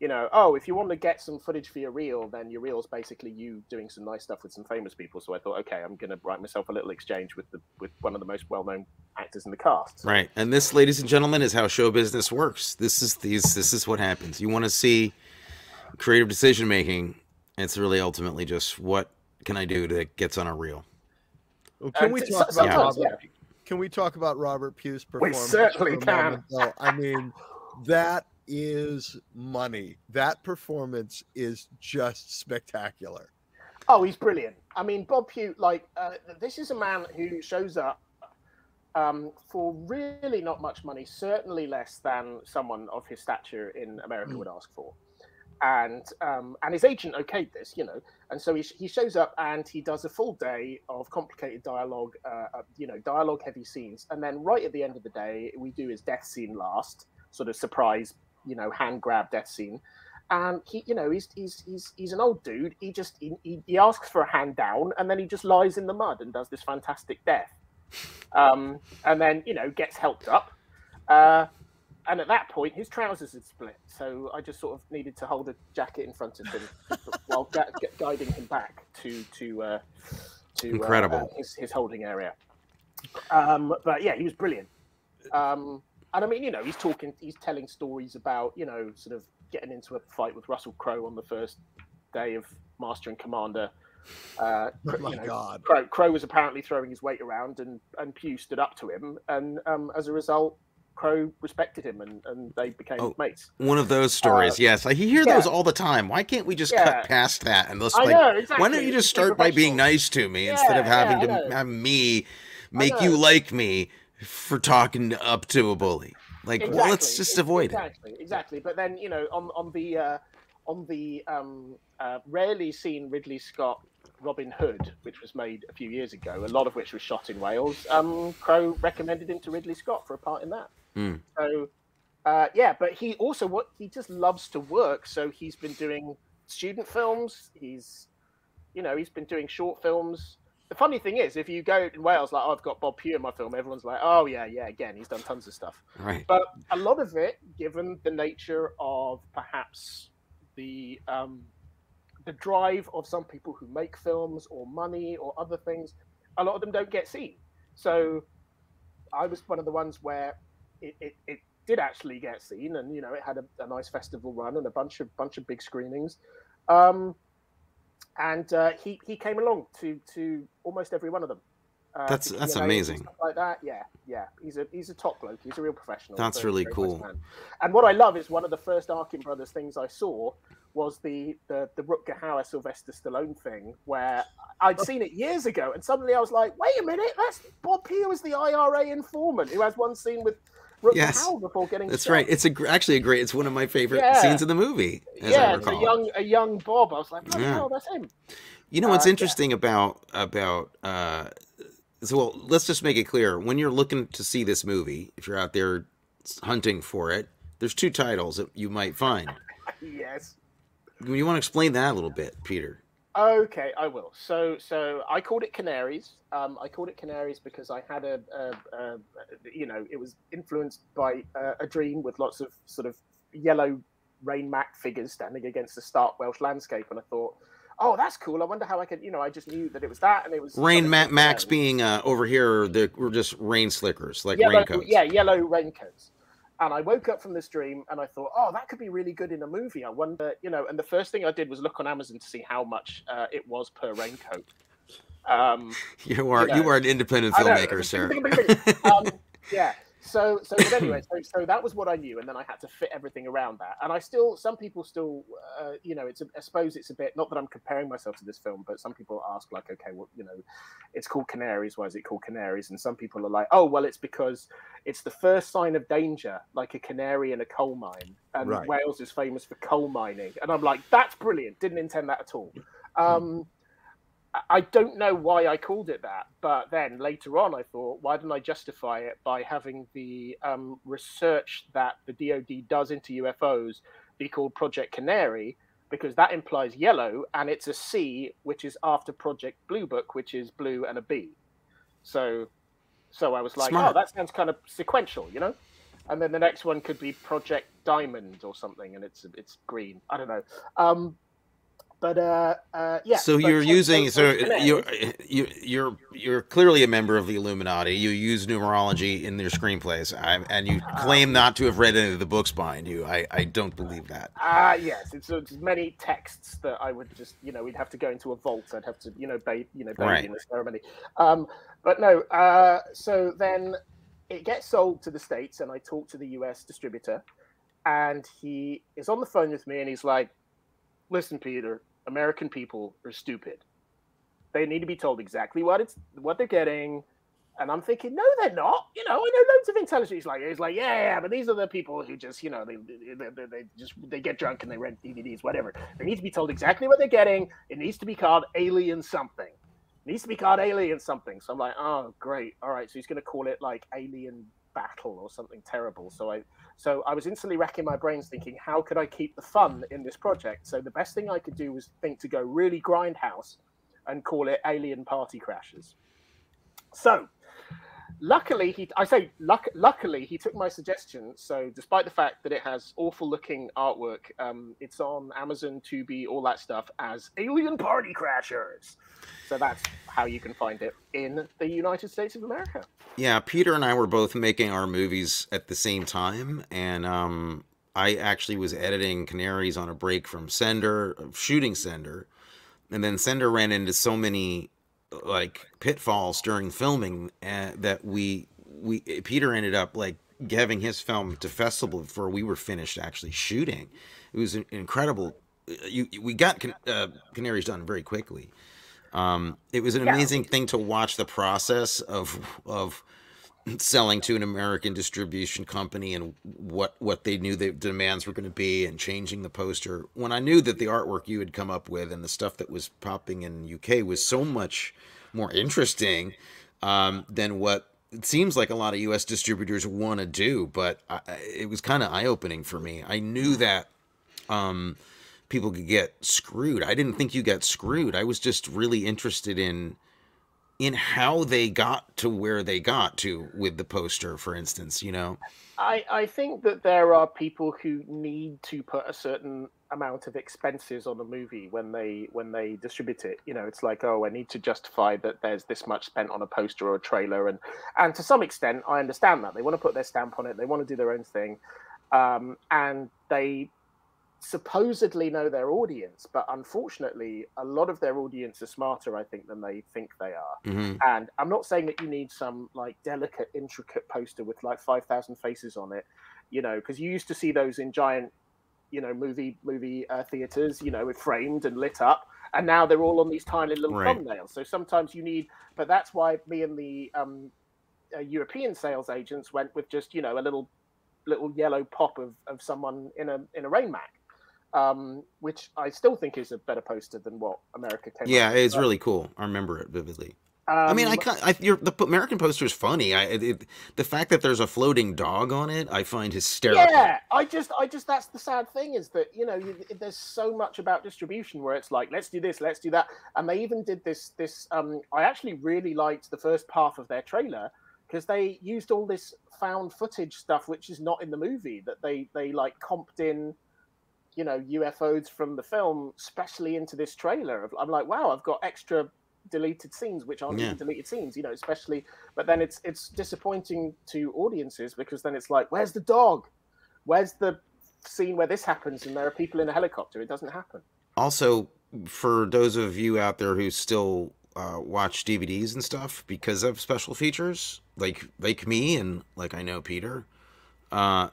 You know, oh, if you want to get some footage for your reel, then your reel is basically you doing some nice stuff with some famous people. So I thought, okay, I'm going to write myself a little exchange with the with one of the most well-known actors in the cast. Right. And this, ladies and gentlemen, is how show business works. This is these. This is what happens. You want to see creative decision making. It's really ultimately just what can I do that gets on a reel. Well, can Uh, we s- talk about sometimes, Robert? Can we talk about Robert Pugh's We performance? certainly can. I mean, that is money. That performance is just spectacular. Oh, he's brilliant. I mean, Bob Pugh, like, uh, this is a man who shows up um, for really not much money, certainly less than someone of his stature in America would ask for. And um, and his agent okayed this, you know, and so he, he shows up and he does a full day of complicated dialogue, uh, uh, you know, dialogue heavy scenes, and then right at the end of the day, we do his death scene last, sort of surprise, you know, hand grab death scene, and he you know he's he's he's he's an old dude. He just he, he, asks for a hand down and then he just lies in the mud and does this fantastic death. <laughs> Um and then you know gets helped up. Uh and at that point his trousers had split. So i just sort of needed to hold a jacket in front of him <laughs> while gu- gu- guiding him back to to uh to uh, Incredible. uh, his, his holding area. Um but yeah he was brilliant. Um and I mean, you know, he's talking, he's telling stories about, you know, sort of getting into a fight with Russell Crowe on the first day of Master and Commander. Uh, <laughs> Oh you my know, god. Crowe, Crowe was apparently throwing his weight around, and and Pugh stood up to him, and um, as a result, Crowe respected him, and, and they became Oh, mates. One of those stories. yes, I hear yeah. those all the time. Why can't we just Yeah. cut past that and just I like? know exactly. Why don't you just start by being nice to me instead of having yeah, to have me make you like me for talking up to a bully? Like, well, let's just avoid it. exactly, Exactly, But then you know, on on the uh, on the um, uh, rarely seen Ridley Scott Robin Hood, which was made a few years ago, a lot of which was shot in Wales. Um, Crowe recommended him to Ridley Scott for a part in that. Hmm. So uh, yeah, but he also what he just loves to work. So he's been doing student films. He's you know he's been doing short films. The funny thing is, if you go in Wales, like oh, I've got Bob Pugh in my film, everyone's like, oh yeah, yeah, again, he's done tons of stuff Right. but a lot of it, given the nature of perhaps the um, the drive of some people who make films or money or other things, a lot of them don't get seen. So I was one of the ones where it, it, it did actually get seen, and you know it had a, a nice festival run and a bunch of bunch of big screenings. Um, and uh, he he came along to to almost every one of them. Uh, That's- that's Q&As amazing. Like that, yeah, yeah. He's a he's a top bloke. He's a real professional. That's Very, really very cool. nice. And what I love is one of the first Arkin Brothers things I saw was the the the Rutger Hauer Sylvester Stallone thing, where I'd seen it years ago, and suddenly I was like, wait a minute, that's Bob Pugh is the IRA informant who has one scene with Rutger Yes. Hauer before getting That's shot. right. It's a actually a great. It's one of my favorite Yeah. scenes in the movie. As I yeah, it's a young a young Bob. I was like, oh, Yeah. hell, that's him. You know what's Uh, yeah. interesting about about uh so well, let's just make it clear. When you're looking to see this movie, if you're out there hunting for it, there's two titles that you might find. <laughs> yes. You want to explain that a little bit, Peter? Okay, I will. So, so I called it Canaries. Um, I called it Canaries because I had a, a, a you know, it was influenced by uh, a dream with lots of sort of yellow rain mac figures standing against the stark Welsh landscape, and I thought, oh, that's cool. I wonder how I could, you know, I just knew that it was that, and it was Rain something Ma- Max being uh, over here, the, we're just rain slickers, like yellow, raincoats. yeah, yellow raincoats. And I woke up from this dream and I thought, oh, that could be really good in a movie. I wonder, you know. And the first thing I did was look on Amazon to see how much uh, it was per raincoat. Um, <laughs> You are you you, are an independent filmmaker, sir. <laughs> um, yeah. So, so but anyway, <laughs> so, so that was what I knew, and then I had to fit everything around that. And I still, some people still, uh, you know, it's. A, I suppose it's a bit not that I'm comparing myself to this film, but some people ask like, okay, well, you know, it's called Canaries. Why is it called Canaries? And some people are like, oh, well, it's because it's the first sign of danger, like a canary in a coal mine, and Right. Wales is famous for coal mining. And I'm like, that's brilliant. Didn't intend that at all. Um, I- don't know why I called it that, but then later on I thought, why didn't I justify it by having the um, research that the DoD does into UFOs be called Project Canary? Because that implies yellow, and it's a C, which is after Project Blue Book, which is blue and a B. So, so I was like, Smart. oh, that sounds kind of sequential, you know. And then the next one could be Project Diamond or something, and it's it's green. I don't know. Um, but uh, uh, yeah. so you're using so you're you you're you're clearly a member of the Illuminati. You use numerology in your screenplays, I, and you claim not to have read any of the books behind you. I I don't believe that. Ah, yes, it's, it's many texts that I would just, you know, we'd have to go into a vault. I'd have to, you know, bathe, you know, bathe Right. in the ceremony. Um, but no, uh, so then it gets sold to the states, and I talk to the US distributor, and he is on the phone with me, and he's like, "Listen, Peter, American people are stupid. They need to be told exactly what it's what they're getting." And I'm thinking, no, they're not. You know, I know loads of intelligence. He's like, he's like, yeah, yeah, but these are the people who just, you know, they, they, they, they just they get drunk and they rent DVDs, whatever. They need to be told exactly what they're getting. It needs to be called Alien something. It needs to be called Alien something. So I'm like, oh, great. All right. So he's going to call it like Alien Battle or something terrible. So I, so I was instantly racking my brains thinking, how could I keep the fun in this project? So the best thing I could do was think to go really grindhouse and call it Alien Party Crashes. So luckily he i say luck, luckily he took my suggestion. So despite the fact that it has awful looking artwork um, it's on amazon Tubi, all that stuff as alien party crashers. So that's how you can find it in the united states of america. Yeah, Peter and I were both making our movies at the same time, and um, I actually was editing Canaries on a break from Sender, shooting Sender, and then Sender ran into so many like pitfalls during filming uh, that we we Peter ended up like having his film to festival before we were finished actually shooting. It was an incredible. You we got Can- uh, Canaries done very quickly. Um, it was an Yeah. amazing thing to watch the process of of selling to an American distribution company and what what they knew the demands were going to be and changing the poster. When I knew that the artwork you had come up with and the stuff that was popping in UK was so much more interesting um, than what it seems like a lot of U.S. distributors want to do, but I, it was kind of eye opening for me. I knew that um, people could get screwed. I didn't think you got screwed. I was just really interested in in how they got to where they got to with the poster, for instance. You know, I, I think that there are people who need to put a certain amount of expenses on a movie when they when they distribute it. You know, it's like, oh, I need to justify that there's this much spent on a poster or a trailer, and and to some extent, I understand that they want to put their stamp on it, they want to do their own thing, um, and they supposedly know their audience, but unfortunately, a lot of their audience are smarter, I think, than they think they are. hmm And I'm not saying that you need some like delicate, intricate poster with like five thousand faces on it, you know, because you used to see those in giant, you know, movie movie uh, theaters, you know, with framed and lit up, and now they're all on these tiny little Right. thumbnails. So sometimes you need, but that's why me and the um, uh, European sales agents went with just you know a little little yellow pop of, of someone in a in a rain mac. Um, which I still think is a better poster than what America came. yeah, with. it's really cool. I remember it vividly. I mean, I, Um, I the American poster is funny. I it, the fact that there's a floating dog on it, I find hysterical. Yeah, I just, I just, that's the sad thing is that you know you, there's so much about distribution where it's like let's do this, let's do that, and they even did this. This, um, I actually really liked the first half of their trailer because they used all this found footage stuff which is not in the movie that they they like comped in, you know, UFOs from the film, especially into this trailer. I'm like, wow, I've got extra deleted scenes, which aren't Yeah. even deleted scenes, you know, especially. But then it's it's disappointing to audiences because then it's like, where's the dog? Where's the scene where this happens and there are people in a helicopter? It doesn't happen. Also, for those of you out there who still uh, watch DVDs and stuff because of special features, like like me and like I know Peter, uh,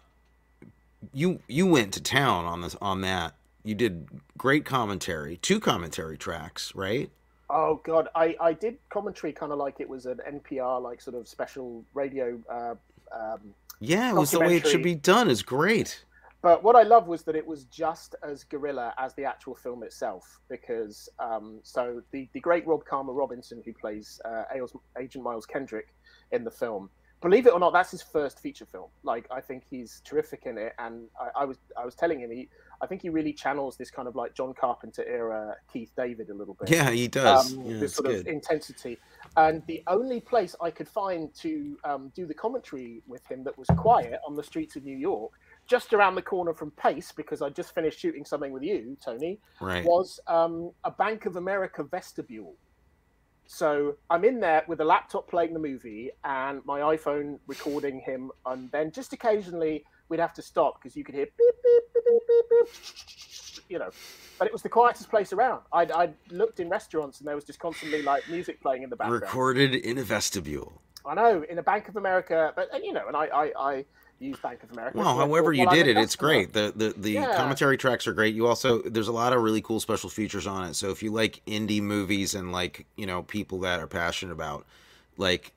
you you went to town on this on that. You did great commentary, two commentary tracks, right? Oh God, I I did commentary kind of like it was an NPR like sort of special radio. Uh, um, Yeah, it was the way it should be done. Is great. But what I love was that it was just as guerrilla as the actual film itself, because um, so the, the great Rob Karma Robinson, who plays uh, Agent Miles Kendrick in the film, believe it or not, that's his first feature film. Like I think he's terrific in it, and I, I was I was telling him he, I think he really channels this kind of like John Carpenter era Keith David a little bit Yeah, he does. um, yeah, this sort good. of intensity. And the only place I could find to um, do the commentary with him that was quiet on the streets of New York, just around the corner from Pace, because I just finished shooting something with you, Tony, right. was um, a Bank of America vestibule. So I'm in there with a laptop playing the movie and my iPhone recording him, and then just occasionally we'd have to stop because you could hear beep beep beep beep beep, beep <laughs> you know. But it was the quietest place around. I'd, I'd looked in restaurants and there was just constantly like music playing in the background. Recorded in a vestibule. I know in a Bank of America, but and, you know, and I I, I use Bank of America. Well, however you did it, it's great. The the the Yeah. commentary tracks are great. You also there's a lot of really cool special features on it. So if you like indie movies and like you know people that are passionate about like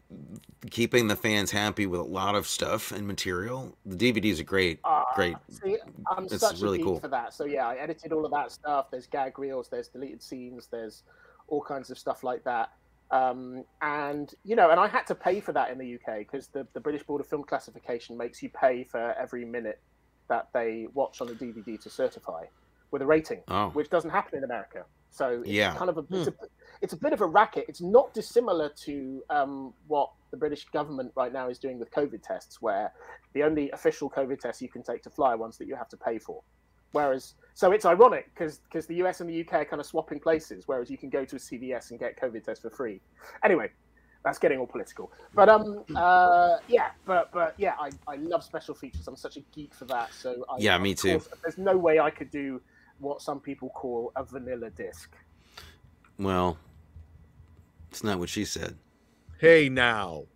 keeping the fans happy with a lot of stuff and material, the DVD is a great Uh, great. See, I'm It's such really a geek cool. for that. So yeah, I edited all of that stuff. There's gag reels, there's deleted scenes, there's all kinds of stuff like that. Um, and you know, and I had to pay for that in the UK because the, the British Board of Film Classification makes you pay for every minute that they watch on a DVD to certify with a rating, Oh, which doesn't happen in America. So it's Yeah. kind of a it's, a it's a bit of a racket. It's not dissimilar to um, what the British government right now is doing with COVID tests, where the only official COVID tests you can take to fly are ones that you have to pay for. Whereas, so it's ironic because because the US and the UK are kind of swapping places, whereas you can go to a CVS and get COVID tests for free. Anyway, that's getting all political. But um, uh, yeah, but but yeah, I, I love special features. I'm such a geek for that. So I, Yeah, me too. course, there's no way I could do what some people call a vanilla disc. well, it's not what she said. Hey now.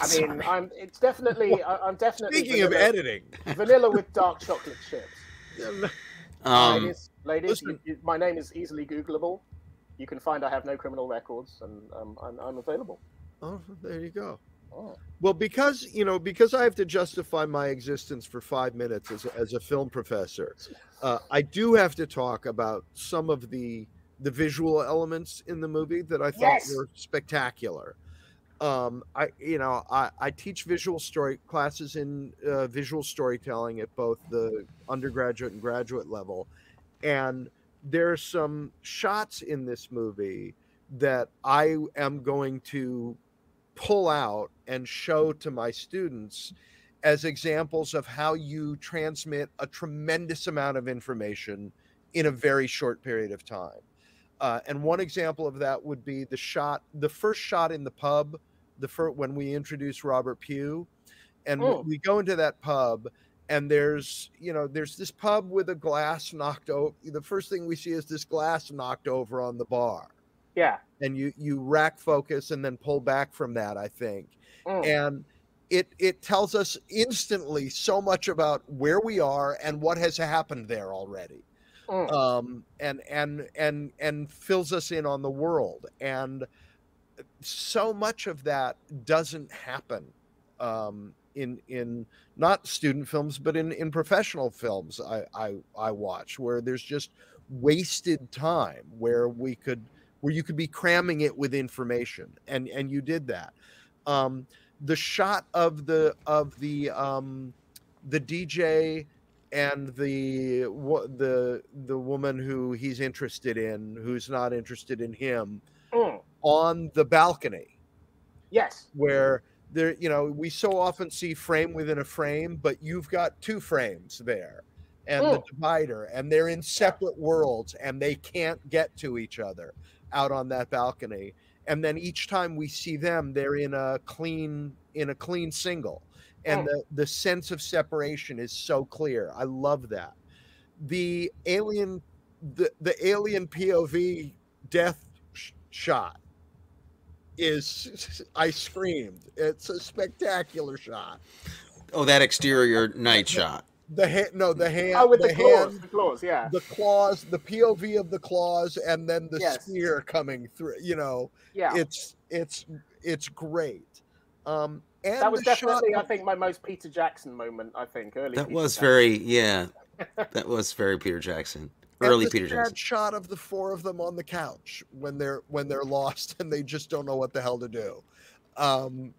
I mean, I'm it's definitely I, I'm definitely Speaking of editing, vanilla with dark chocolate chips. Um, ladies, ladies, you, you, my name is easily Googleable. You can find I have no criminal records, and um, I'm, I'm available. oh, there you go. Oh. Well, because you know, because I have to justify my existence for five minutes as a, as a film professor, uh, I do have to talk about some of the the visual elements in the movie that I thought Yes. were spectacular. Um, I you know I, I teach visual story classes in uh, visual storytelling at both the undergraduate and graduate level, and there are some shots in this movie that I am going to pull out and show to my students as examples of how you transmit a tremendous amount of information in a very short period of time. Uh, and one example of that would be the shot, the first shot in the pub, the first when we introduce Robert Pugh, and Oh. we go into that pub, and there's you know there's this pub with a glass knocked over. The first thing we see is this glass knocked over on the bar Yeah. and you you rack focus and then pull back from that i think Mm. and it it tells us instantly so much about where we are and what has happened there already Mm. um and and and and fills us in on the world and so much of that doesn't happen um in in not student films but in in professional films i i i watch where there's just wasted time where we could where you could be cramming it with information and and you did that um the shot of the of the um the dj and the the the woman who he's interested in who's not interested in him. On the balcony Yes. where there you know we so often see frame within a frame but you've got two frames there and the Mm. divider and they're in separate worlds and they can't get to each other out on that balcony, and then each time we see them, they're in a clean in a clean single, and Oh. the the sense of separation is so clear. I love that. The alien, the the alien POV death sh- shot is <laughs> I screamed. It's a spectacular shot. Oh, that exterior night shot. The hand, no, the hand, Oh, with the, the claws, hand, the claws, yeah, the claws, the POV of the claws, and then the Yes. spear coming through. You know, yeah. it's it's it's great. Um, and that was the shot definitely, I think, my most Peter Jackson moment. I think early. That Peter was Jackson. very yeah. <laughs> That was very Peter Jackson. Early Peter Jackson. shot of the four of them on the couch when they're when they're lost and they just don't know what the hell to do. Um,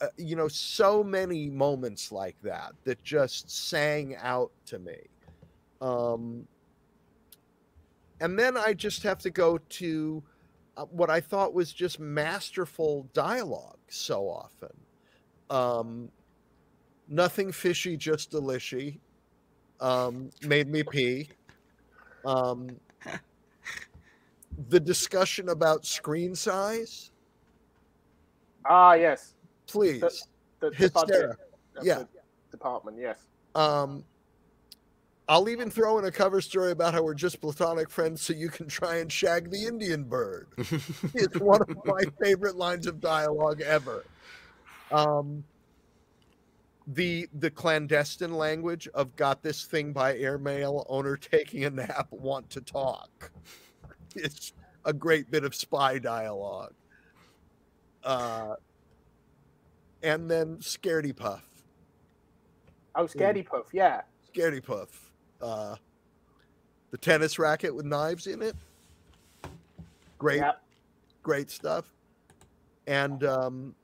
uh, you know, so many moments like that that just sang out to me. Um, and then I just have to go to uh, what I thought was just masterful dialogue so often. Um, nothing fishy, just delishy. Um, made me pee. Um, the discussion about screen size, Ah, yes, please. the, the budget Hysterical. Yeah. the department. Yes. Um, I'll even throw in a cover story about how we're just platonic friends, so you can try and shag the Indian bird. <laughs> it's one of my favorite lines of dialogue ever. Um, the the clandestine language of "got this thing by airmail," owner taking a nap, want to talk. It's a great bit of spy dialogue. Uh, and then Scaredy Puff. Oh, Scaredy Puff. Yeah. Scaredy Puff. Uh, the tennis racket with knives in it. Great, Yeah. great stuff. And um,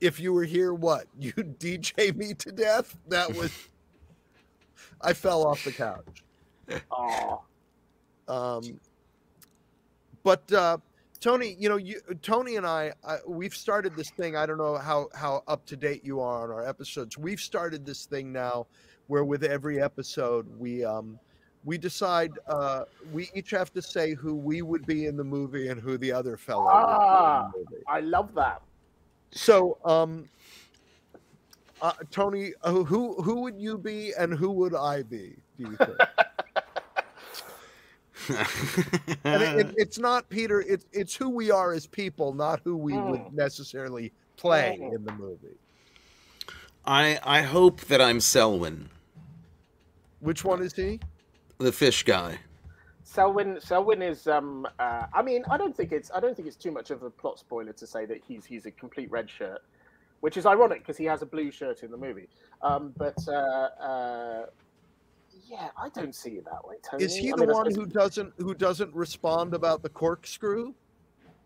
if you were here, what <laughs> you DJ me to death? That was. I fell off the couch. Oh, Um, but uh, Tony, you know, you Tony and I, I, we've started this thing. I don't know how how up to date you are on our episodes. We've started this thing now, where with every episode we um we decide uh we each have to say who we would be in the movie and who the other fellow Ah. would be in the movie. I love that. So um. Uh, Tony, uh, who who would you be and who would I be? Do you think? <laughs> and it, it, it's not Peter. It's it's who we are as people, not who we would Mm. necessarily play Mm. in the movie. I I hope that I'm Selwyn, Which one is he? the fish guy. Selwyn, Selwyn is. Um, uh, I mean, I don't think it's. I don't think it's too much of a plot spoiler to say that he's he's a complete red shirt, which is ironic because he has a blue shirt in the movie. Um, but uh, uh, yeah, I don't see it that way. Tony. Is he I the mean, one who doesn't who doesn't respond about the corkscrew?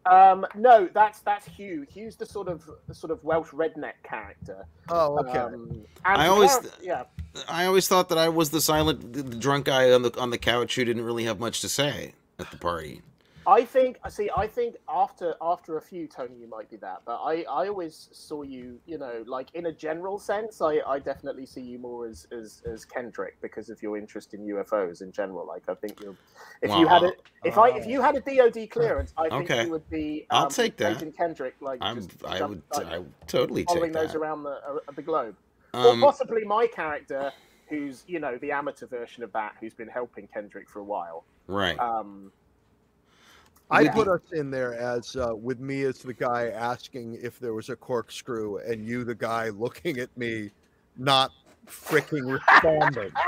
Um, no, that's that's Hugh. Hugh's the sort of the sort of Welsh redneck character. Oh, okay. Um, and I always- char- yeah. I always thought that I was the silent, the drunk guy on the on the couch who didn't really have much to say at the party. I think I see. I think after after a few, Tony, you might be that. But I, I always saw you, you know, like in a general sense. I, I definitely see you more as, as as Kendrick because of your interest in UFOs in general. Like I think you're. If you had Wow. it, if I if you had a DoD clearance, I think Okay. you would be. I'll um, take that. Agent Kendrick, like I'm I jump- would like, I would totally following those around the uh, the globe, or Um, possibly my character, who's you know the amateur version of that, who's been helping Kendrick for a while. right. Um, I yeah. put us in there as uh, with me as the guy asking if there was a corkscrew, and you the guy looking at me, not freaking responding. <laughs>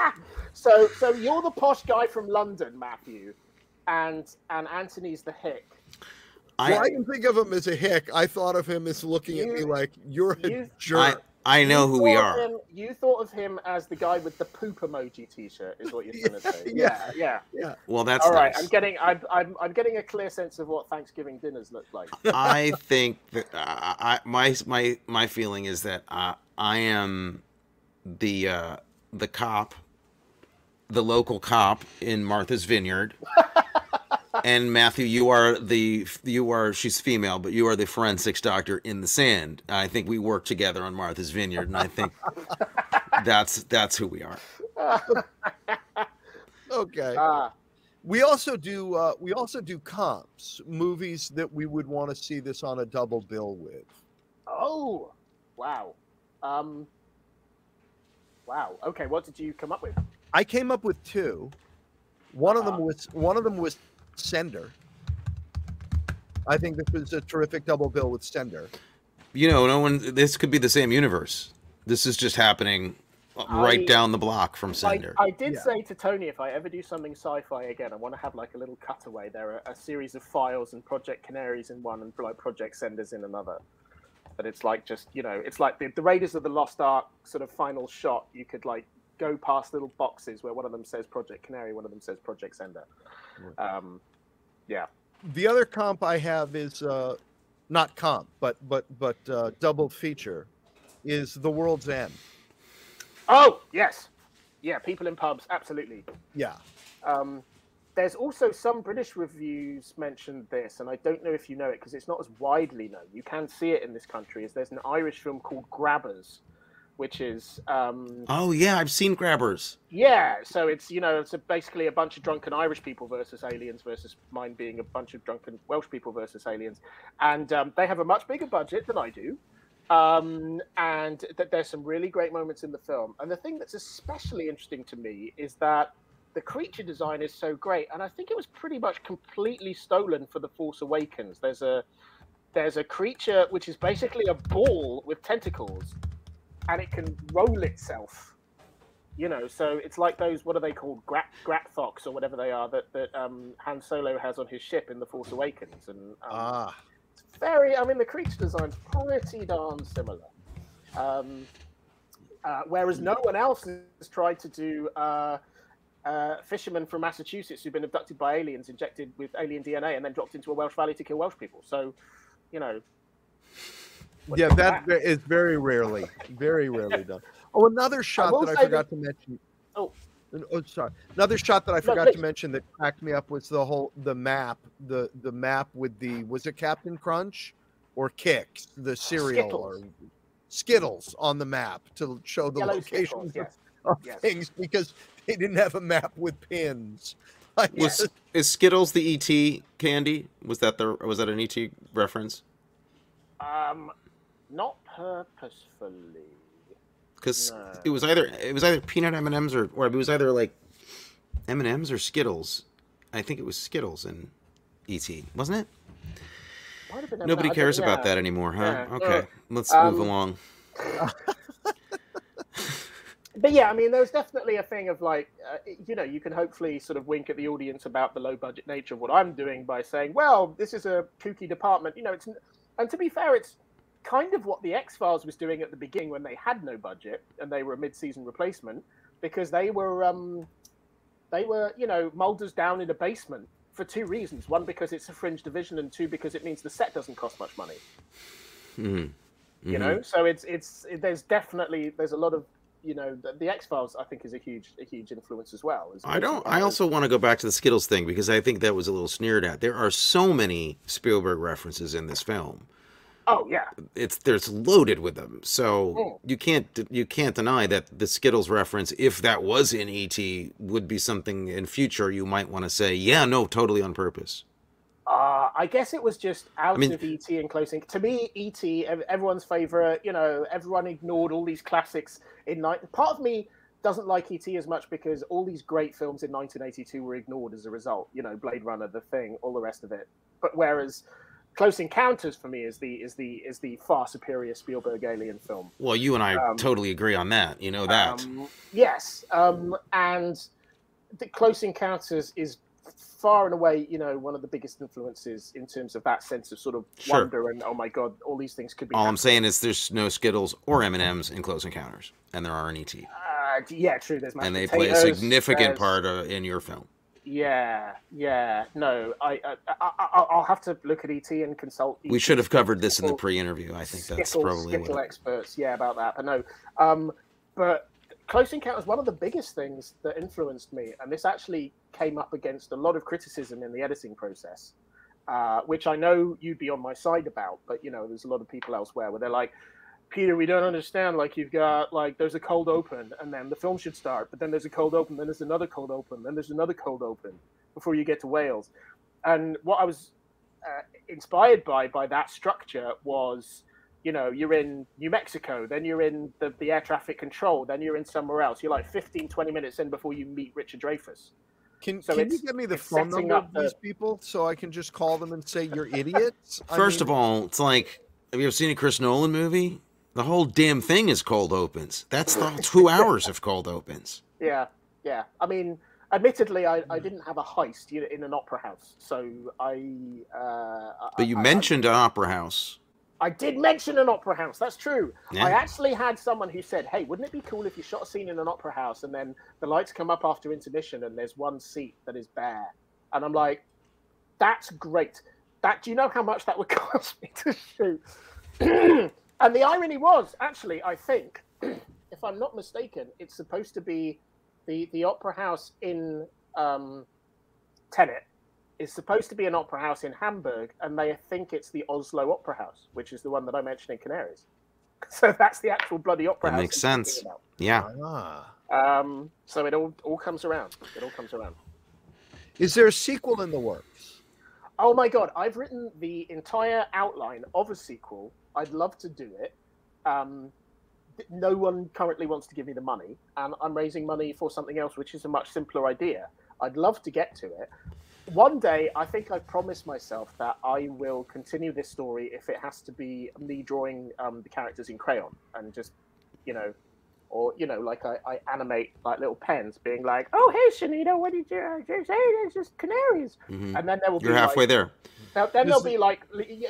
So, so you're the posh guy from London, Matthew, and and Anthony's the hick. I, well, I can think of him as a hick. I thought of him as looking at me like you're a you- I jerk. I know You who we are. Him, you thought of him as the guy with the poop emoji T-shirt, is what you're trying to <laughs> say. Yeah, Yeah, yeah. Well, that's All right, nice. I'm getting, I'm, I'm, I'm getting a clear sense of what Thanksgiving dinners look like. <laughs> I think that uh, I, my my my feeling is that uh, I am the uh, the cop, the local cop in Martha's Vineyard, <laughs> and Matthew, you are the you are she's female, but you are the forensics doctor in the sand. I think we work together on Martha's Vineyard, and I think that's that's who we are. <laughs> Okay. Ah, We also do uh, we also do comps, movies that we would want to see this on a double bill with. Oh, wow. Um, wow. Okay, what did you come up with? I came up with two. One of them Uh-huh. was one of them was Sender. I think this was a terrific double bill with Sender. You know, no one. This could be the same universe. This is just happening right I- down the block from I, Sender. I did Yeah. say to Tony, if I ever do something sci-fi again, I want to have like a little cutaway. There are a series of files and Project Canaries in one, and like Project Senders in another. But it's like just you know, it's like the, the Raiders of the Lost Ark sort of final shot. You could like go past little boxes where one of them says Project Canary, one of them says Project Sender. Um, yeah. The other comp I have is uh, not comp, but but but uh, double feature is The World's End. Oh yes, yeah. People in pubs, absolutely. Yeah. Um, there's also some British reviews mentioned this, and I don't know if you know it because it's not as widely known. You can see it in this country. Is there's an Irish film called Grabbers, which is um, oh yeah, I've seen Grabbers. yeah. So it's you know it's a, basically a bunch of drunken Irish people versus aliens versus mine being a bunch of drunken Welsh people versus aliens, and um, they have a much bigger budget than I do. Um, and that there's some really great moments in the film. And the thing that's especially interesting to me is that the creature design is so great, and I think it was pretty much completely stolen for the Force Awakens. There's a there's a creature which is basically a ball with tentacles, and it can roll itself. You know, so it's like those what are they called, Grat Grat Fox or whatever they are that that um, Han Solo has on his ship in the Force Awakens, and um, Ah. it's very. I mean, the creature design's pretty darn similar. Um, uh, whereas no one else has tried to do uh, uh, fishermen from Massachusetts who've been abducted by aliens, injected with alien DNA, and then dropped into a Welsh valley to kill Welsh people. So, you know. What Yeah, is that ve- is very rarely, very rarely done. Oh, another shot will that I say forgot to mention. Oh. oh, sorry. Another shot that I forgot please. to mention that cracked me up was the whole the map, the the map with the was it Captain Crunch or Kix, the cereal Skittles. or Skittles on the map to show the Yellow locations Skittles, of, yes. <laughs> of yes. things because they didn't have a map with pins. <laughs> I Was guess- is Skittles the ET candy? Was that the was that an ET reference? Um, not purposefully. Because No. it was either it was either peanut M and M's or or it was either like M and M's or Skittles. I think it was Skittles in ET, wasn't it? Might have been Nobody don't- cares about yeah. that anymore, huh? Yeah. Okay, let's Um, move along. <laughs> but yeah, I mean, there's definitely a thing of like, uh, you know, you can hopefully sort of wink at the audience about the low budget nature of what I'm doing by saying, well, this is a kooky department. You know, it's and to be fair, it's kind of what the X Files was doing at the beginning when they had no budget and they were a mid season replacement because they were, um, they were, you know, Mulder's down in a basement for two reasons: one because it's a fringe division, and two because it means the set doesn't cost much money hmm you know so it's it's it, there's definitely there's a lot of you know the, the x files i think is a huge a huge influence as well as- I don't. I also want to go back to the Skittles thing because I think that was a little sneered at. There are so many Spielberg references in this film. Oh yeah It's there's loaded with them. So Mm. you can't you can't deny that the Skittles reference, if that was in ET, would be something in future you might want to say, yeah, no, totally on purpose. uh, i guess it was just out mean- of et and closing to me et everyone's favorite you know everyone ignored all these classics in night part of me doesn't like et as much because all these great films in 1982 were ignored as a result you know blade runner the thing all the rest of it but whereas close encounters for me is the is the is the far superior spielberg alien film Well, you and I Um, totally agree on that. You know that. Um, yes, um, and the Close Encounters is far and away, you know, one of the biggest influences in terms of that sense of sort of Sure. wonder and oh my god, all these things could be. All I'm saying is there's no Skittles or M and M's in Close Encounters, and there are in ET, Uh, yeah, true. There's and they play a significant there's- part uh, in your film. Yeah, yeah. No, I, I, I, I I'll have to look at ET and consult. We should have covered this in the pre-interview. I think that's Skittle, probably Skittle what. experts, yeah, about that. But no, um, but Close Encounters one of the biggest things that influenced me, and this actually came up against a lot of criticism in the editing process, uh, which I know you'd be on my side about. But you know, there's a lot of people elsewhere where they're like, Peter, we don't understand. Like you've got like there's a cold open, and then the film should start, but then there's a cold open, then there's another cold open, then there's another cold open. before you get to Wales. And what I was uh, inspired by by that structure was you know, you're in New Mexico, then you're in the, the air traffic control, then you're in somewhere else. You're like 15, 20 minutes in before you meet Richard Dreyfuss. Can, So can you it's- give me the phone setting number up of the- these people so I can just call them and say you're idiots? I First mean, of all, it's like, have you ever seen a Chris Nolan movie? The whole damn thing is cold opens. That's the two <laughs> hours of cold opens. Yeah, yeah. I mean, admittedly, I, I didn't have a heist in an opera house. So I. Uh, But you I- I- mentioned an opera house. I did mention an opera house. That's true. Yeah. I actually had someone who said, "Hey, wouldn't it be cool if you shot a scene in an opera house and then the lights come up after intermission and there's one seat that is bare?" And I'm like, "That's great. That do you know how much that would <laughs> cost me to shoot?" <clears throat> and the irony was, actually, I think, <clears throat> if I'm not mistaken, it's supposed to be the the opera house in um, Tenet is supposed to be an opera house in Hamburg, and they think it's the Oslo Opera House, which is the one that I mentioned in Canaries. <laughs> So that's the actual bloody opera That house. makes sense. Yeah. Ah. Um, so it all all comes around. It all comes around. Is there a sequel in the works? Oh my god, I've written the entire outline of a sequel. I'd love to do it. Um, no one currently wants to give me the money, and I'm raising money for something else, which is a much simpler idea. I'd love to get to it. One day, I think I've promised myself that I will continue this story if it has to be me drawing um, the characters in crayon and just, you know, or you know, like I, I animate like little pens, being like, "Oh, hey, Shanita, what did you uh, just say? There's just canaries," Mhm. and then there will be You're be halfway like, there. now, then This there'll is- be like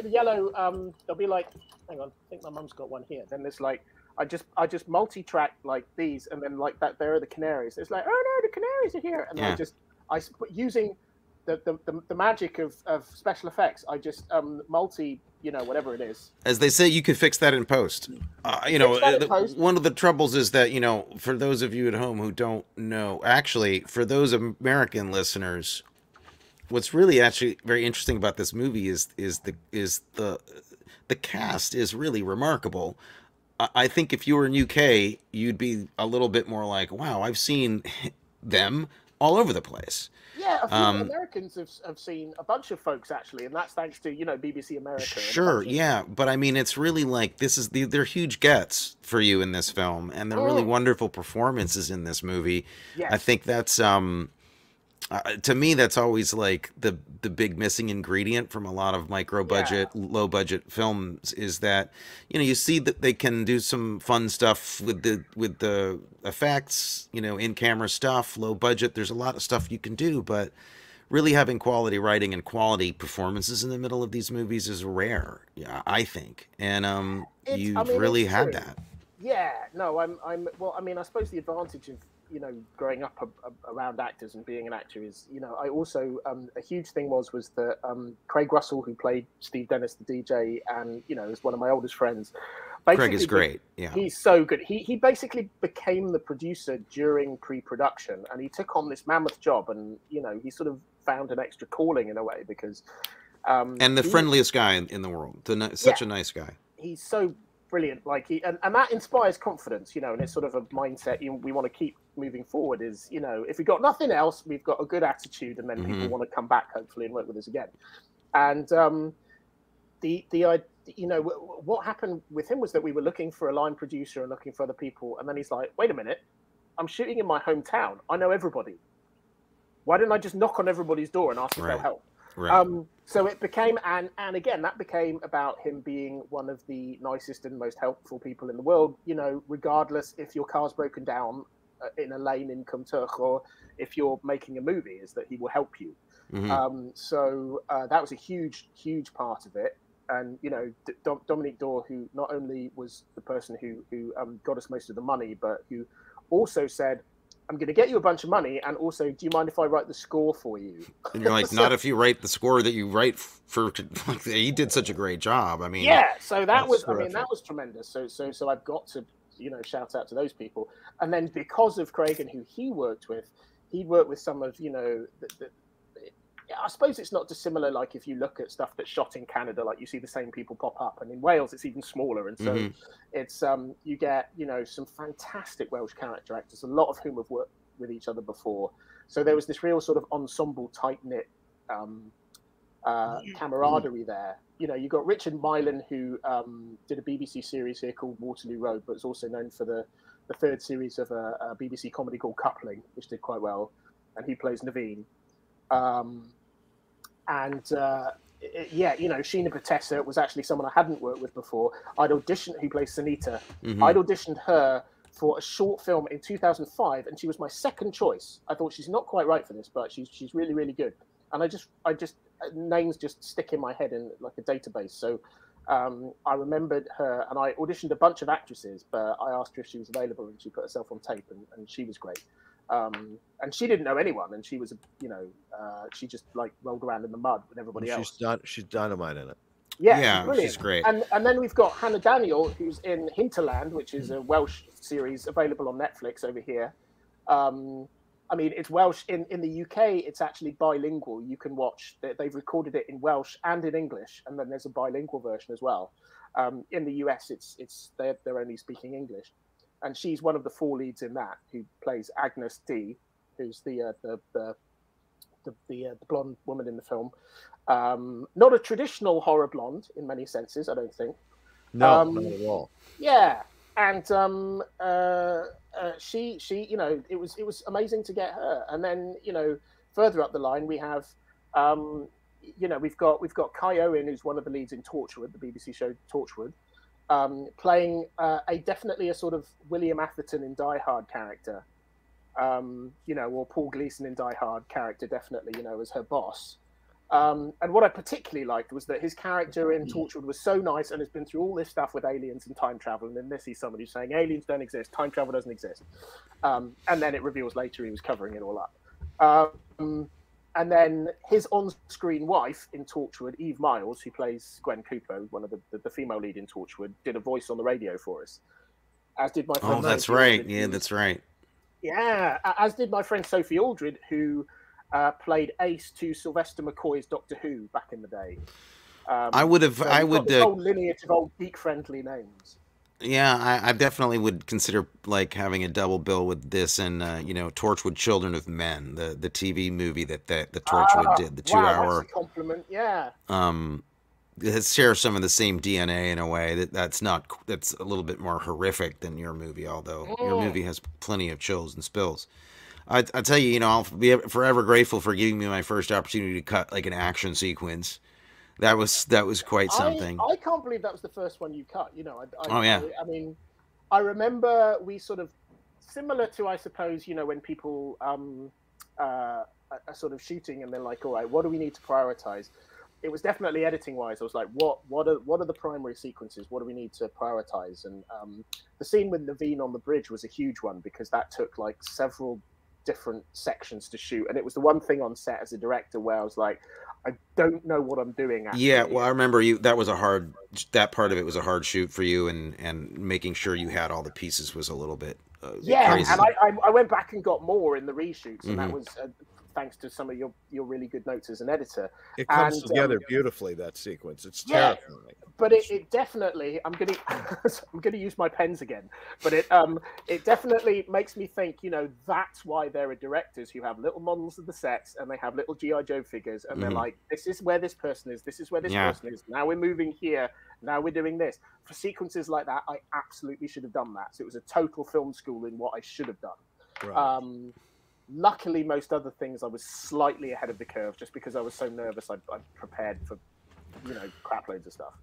yellow. Um, there'll be like, hang on, I think my mum's got one here. Then there's like, I just I just multi-track like these, and then like that there are the canaries. It's like, oh no, the canaries are here, and I just I s- put- using the, the the the magic of of special effects. I just um multi, you know, whatever it is. As they say, you could fix that in post. Uh, you know, Fix that in the- post. one of the troubles is that you know, for those of you at home who don't know, actually, for those American listeners, what's really actually very interesting about this movie is is the is the the cast is really remarkable. I I think if you were in UK, you'd be a little bit more like, "Wow, I've seen <laughs> them all over the place." Yeah, a few Um, Americans have, have seen a bunch of folks actually, and that's thanks to you know BBC America. Sure, of- yeah, but I mean, it's really like this is the, they're huge gets for you in this film, and they're really Mm. wonderful performances in this movie. Yes. I think that's um, uh, to me that's always like the the big missing ingredient from a lot of micro budget, low budget films is that you know you see that they can do some fun stuff with the with the effects, you know, in camera stuff, low budget. There's a lot of stuff you can do, but really having quality writing and quality performances in the middle of these movies is rare. Yeah, I think, and um, It's- you've mean, really had that. Yeah, no, I'm, I'm. Well, I mean, I suppose the advantage of you know growing up a, a, around actors and being an actor is, you know, I also um, a huge thing was was that um, Craig Russell, who played Steve Dennis, the DJ, and you know, is one of my oldest friends. Craig is great. Yeah, He's so good. He he basically became the producer during pre-production, and he took on this mammoth job, and you know, he sort of found an extra calling in a way because. Um, and the he- friendliest guy in, in the world. The, such a nice guy. he's so brilliant. Like he and, and that inspires confidence you know and it's sort of a mindset you, we want to keep moving forward is you know if we've got nothing else we've got a good attitude and then people Mhm. want to come back hopefully and work with us again. And um the the i you know wh- what happened with him was that we were looking for a line producer and looking for other people and then he's like wait a minute i'm shooting in my hometown. I know everybody. Why didn't i just knock on everybody's door and ask if Right. they'll help Right. um, so it became, and and again, that became about him being one of the nicest and most helpful people in the world. You know, regardless if your car's broken down uh, in a lane in Cwmtwrch or if you're making a movie, is that he will help you. Mhm. Um, so uh, that was a huge, huge part of it. And you know, D- Dom- Dominique Dore, who not only was the person who who um, got us most of the money, but who also said, "I'm going to get you a bunch of money, and also, do you mind if I write the score for you?" and you're like, <laughs> so- not if you write the score that you write for. <laughs> Like, he did such a great job. I mean, yeah so that was i mean that was tremendous so so so i've got to you know shout out to those people and then because of craig and who he worked with he worked with some of you know the, the, I suppose it's not dissimilar. Like if you look at stuff that's shot in Canada, like you see the same people pop up, and in Wales it's even smaller. And so Mhm. it's um, you get you know some fantastic Welsh character actors, a lot of whom have worked with each other before. So there was this real sort of ensemble, tight knit um, uh, camaraderie there. You know, you got Richard Mylan, who um, did a BBC series here called Waterloo Road, but is also known for the, the third series of a, a BBC comedy called Coupling, which did quite well, and he plays Naveen. Um, and uh, it, yeah, you know, Sheena Patessa was actually someone I hadn't worked with before. I'd auditioned, who plays Sunita. Mhm. I'd auditioned her for a short film in 2005, and she was my second choice. I thought she's not quite right for this, but she's she's really really good. And I just I just uh, names just stick in my head in like a database. So um, I remembered her, and I auditioned a bunch of actresses, but I asked her if she was available, and she put herself on tape, and, and she was great. Um, and she didn't know anyone, and she was, you know, uh, she just like rolled around in the mud with everybody she's else. done. She's dynamite in it. Yeah, Yeah, she's brilliant. she's great. And and then we've got Hannah Daniel, who's in Hinterland, which is a Welsh series available on Netflix over here. Um, I mean, it's Welsh in, in the UK. It's actually bilingual. You can watch. they- They've recorded it in Welsh and in English, and then there's a bilingual version as well. Um, in the US, it's it's they're they're only speaking English, and she's one of the four leads in that who plays Agnes D, who's the uh, the the the, the, uh, the blonde woman in the film. Um, not a traditional horror blonde in many senses, I don't think. No, Um, not at all. Yeah, and um, uh, uh, she she you know it was it was amazing to get her, and then you know further up the line we have. Um, you know we've got we've got Kai Owen who's one of the leads in Torchwood, the BBC show Torchwood, um, playing uh, a definitely a sort of William Atherton in Die Hard character, um, you know, or Paul Gleason in Die Hard character, definitely, you know, as her boss. Um, and what I particularly liked was that his character in Torchwood was so nice and has been through all this stuff with aliens and time travel. And then this, he's somebody who's saying aliens don't exist, time travel doesn't exist. Um, and then it reveals later he was covering it all up. Um, and then his on-screen wife in Torchwood, Eve Myles, who plays Gwen Cooper, one of the, the, the female lead in Torchwood, did a voice on the radio for us. As did my friend. Oh, that's Sophie right. Aldred, Yeah, that's right. yeah, as did my friend Sophie Aldred, who uh, played Ace to Sylvester McCoy's Doctor Who back in the day. Um, I would have. so I would. Uh, whole lineage of old geek-friendly names. Yeah, I, I definitely would consider like having a double bill with this and uh, you know Torchwood Children of Men, the the TV movie that that the Torchwood Ah, did, the two wow, hour. Compliment. Yeah. um it shares some of the same DNA in a way that that's not that's a little bit more horrific than your movie, although your Mm. movie has plenty of chills and spills. I I tell you, you know, I'll be forever grateful for giving me my first opportunity to cut like an action sequence. That was that was quite something. I, I can't believe that was the first one you cut. You know, I, I, Oh, yeah. I, mean, I remember we sort of similar to, I suppose, you know, when people um, uh, are are sort of shooting and they're like, all right, what do we need to prioritize? It was definitely editing wise. I was like, what what are what are the primary sequences? What do we need to prioritize? And um, the scene with Naveen on the bridge was a huge one because that took like several different sections to shoot, and it was the one thing on set as a director where I was like, I don't know what I'm doing. Actually. Yeah, well, I remember you. That was a hard. That part of it was a hard shoot for you, and and making sure you had all the pieces was a little bit. Uh, yeah, crazy. and I, I I went back and got more in the reshoots, and that Mhm. was uh, thanks to some of your your really good notes as an editor. It comes and, um, together beautifully. That sequence. It's Yeah. terrifying. But it, it definitely I'm gonna <laughs> I'm gonna use my pens again. But it um it definitely makes me think. You know that's why there are directors who have little models of the sets and they have little GI Joe figures, and they're Mhm. like, this is where this person is. This is where this Yeah. person is. Now we're moving here. Now we're doing this. For sequences like that, I absolutely should have done that. So it was a total film school in what I should have done. Right. Um, luckily, most other things I was slightly ahead of the curve just because I was so nervous. I, I prepared for, you know, crap loads of stuff.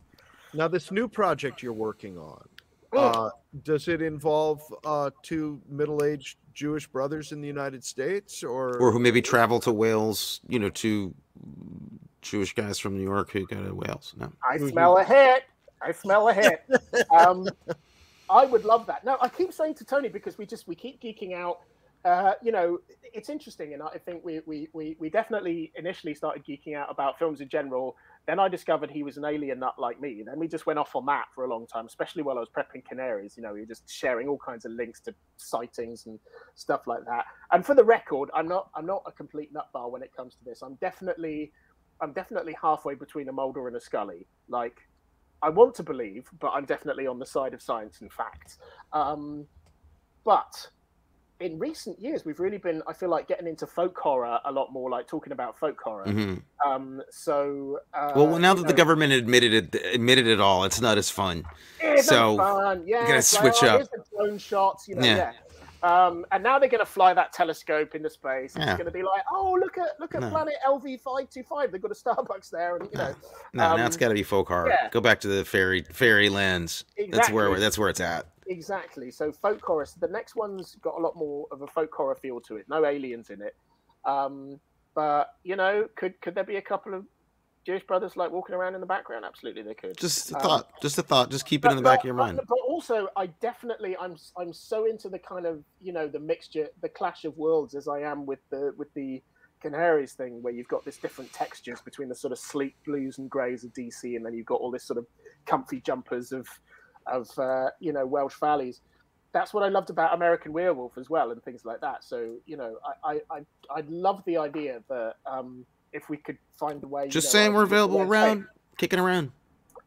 now, this new project you're working on, Mm. uh, does it involve uh, two middle-aged Jewish brothers in the United States, or or who maybe travel to Wales. You know, two Jewish guys from New York who go to Wales. No. I Mhm. smell a hit. I smell a hit. <laughs> um, I would love that. No, I keep saying to Tony because we just we keep geeking out. Uh, you know, it's interesting, and I think we, we we we definitely initially started geeking out about films in general. Then I discovered he was an alien nut like me. Then we just went off on that for a long time, especially while I was prepping Canaries. You know, we were just sharing all kinds of links to sightings and stuff like that. And for the record, I'm not I'm not a complete nutball when it comes to this. I'm definitely I'm definitely halfway between a Mulder and a Scully. Like, I want to believe, but I'm definitely on the side of science and facts. Um, but in recent years we've really been I feel like getting into folk horror a lot more, like talking about folk horror. hmm Um, so uh, Well, now that the government admitted it, admitted it all, it's not as fun. so, fun. Yeah, gotta it's switch oh, up. drone shots, you know, Yeah. yeah. Um, and now they're going to fly that telescope into space. and Yeah. It's going to be like, oh, look at look at No. planet LV five two five. They've got a Starbucks there, and you know, No, now it's Um, got to be folk horror. yeah. Go back to the fairy fairy lands. Exactly. That's where that's where it's at. Exactly. So folk horror. So the next one's got a lot more of a folk horror feel to it. No aliens in it. Um, but you know, could could there be a couple of Jewish brothers like walking around in the background? Absolutely, they could. Just a Um, thought. Just a thought. Just keep it in the But- back of your but- mind. But also, I definitely, I'm I'm so into the kind of you know the mixture, the clash of worlds as I am with the with the Canaries thing, where you've got this different textures between the sort of sleek blues and greys of DC, and then you've got all this sort of comfy jumpers of of uh, you know Welsh valleys. That's what I loved about American Werewolf as well, and things like that. So you know, I I I, I love the idea that um, if we could find a way, you Just know, saying we're available around, kicking around.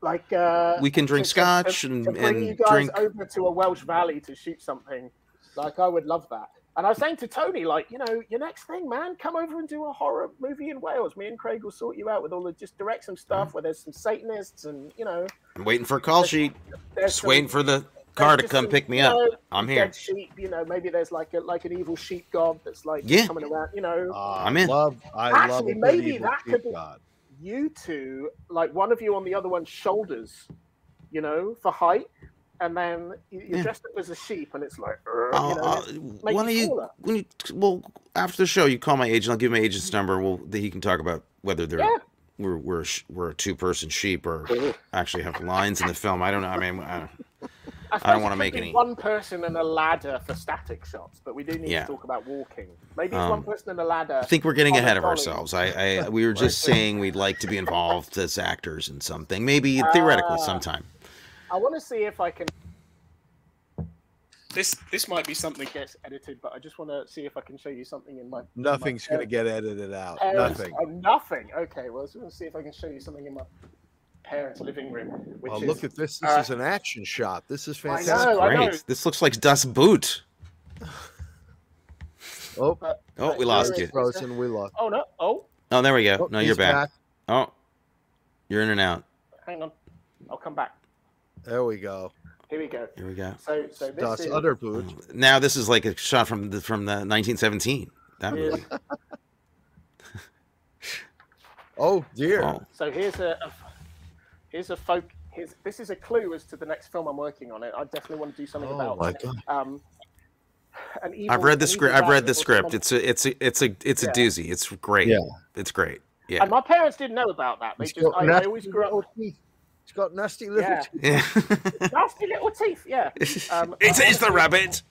like uh, We can drink to- to- to- scotch and, to bring you and guys drink. over to a Welsh valley to shoot something. Like I would love that. And I was saying to Tony, like, you know, your next thing, man, come over and do a horror movie in Wales. Me and Craig will sort you out with all the just direct some stuff where there's some Satanists and you know, I'm waiting for a call sheet. there's Just some- waiting for the car to come some, pick me you up. I'm here. Dead sheep, you know, maybe there's like a like an evil sheep god that's like Yeah. coming around, you know. Ah, I'm in. Love, I love Actually, a good maybe evil that could be- god. you two, like one of you on the other one's shoulders, you know, for height, and then you- you're Yeah. dressed up as a sheep, and it's like, "Urgh," you know, I'll, why you you, when you, well, after the show, you call my agent. I'll give my agent's number. We'll, that he can talk about whether they're Yeah. we're we're a we're a two person sheep or Ugh. actually have lines in the film. I don't know. I mean, I don't, I, I don't wanna make any- One person and a ladder for static shots, but we do need Yeah. to talk about walking. Maybe it's Um, one person and a ladder. I think we're getting ahead of ourselves. I, I <laughs> we were just saying we'd like to be involved as actors in something, maybe theoretically Ah. sometime. I want to see if I can. This this might be something that gets edited, but I just want to see if I can show you something in my Nothing's going to get edited out. parents- Nothing. oh, nothing. Okay, well, I just want to see if I can show you something in my parents' living room. Which Well, is, Oh, look at this. This uh, is an action shot. This is I fantastic. know, I know. This looks like Das Boot. Oh, but- Oh, but we lost it you. frozen. We lost. Oh no! Oh, Oh, there we go. Oh, no, you're back. back. Oh, you're in and out. hang on. I'll come back. There we go. Here we go. Here we go. So, so this Das is Utterboot. Now this is like a shot from the from the 1917. That Yeah. movie. <laughs> Oh dear. Oh, so here's a, a here's a folk. Here's, this is a clue as to the next film I'm working on. It. I definitely want to do something Oh about. my god. Um, an evil, I've read the script. I've read the script. It's a it's a it's a it's a Yeah. doozy. It's great. Yeah. It's great. Yeah. And my parents didn't know about that. They just, I, I always grew up little teeth. He's got nasty little Yeah. teeth. Yeah. <laughs> nasty little teeth. Yeah. <laughs> Um, it is the rabbit.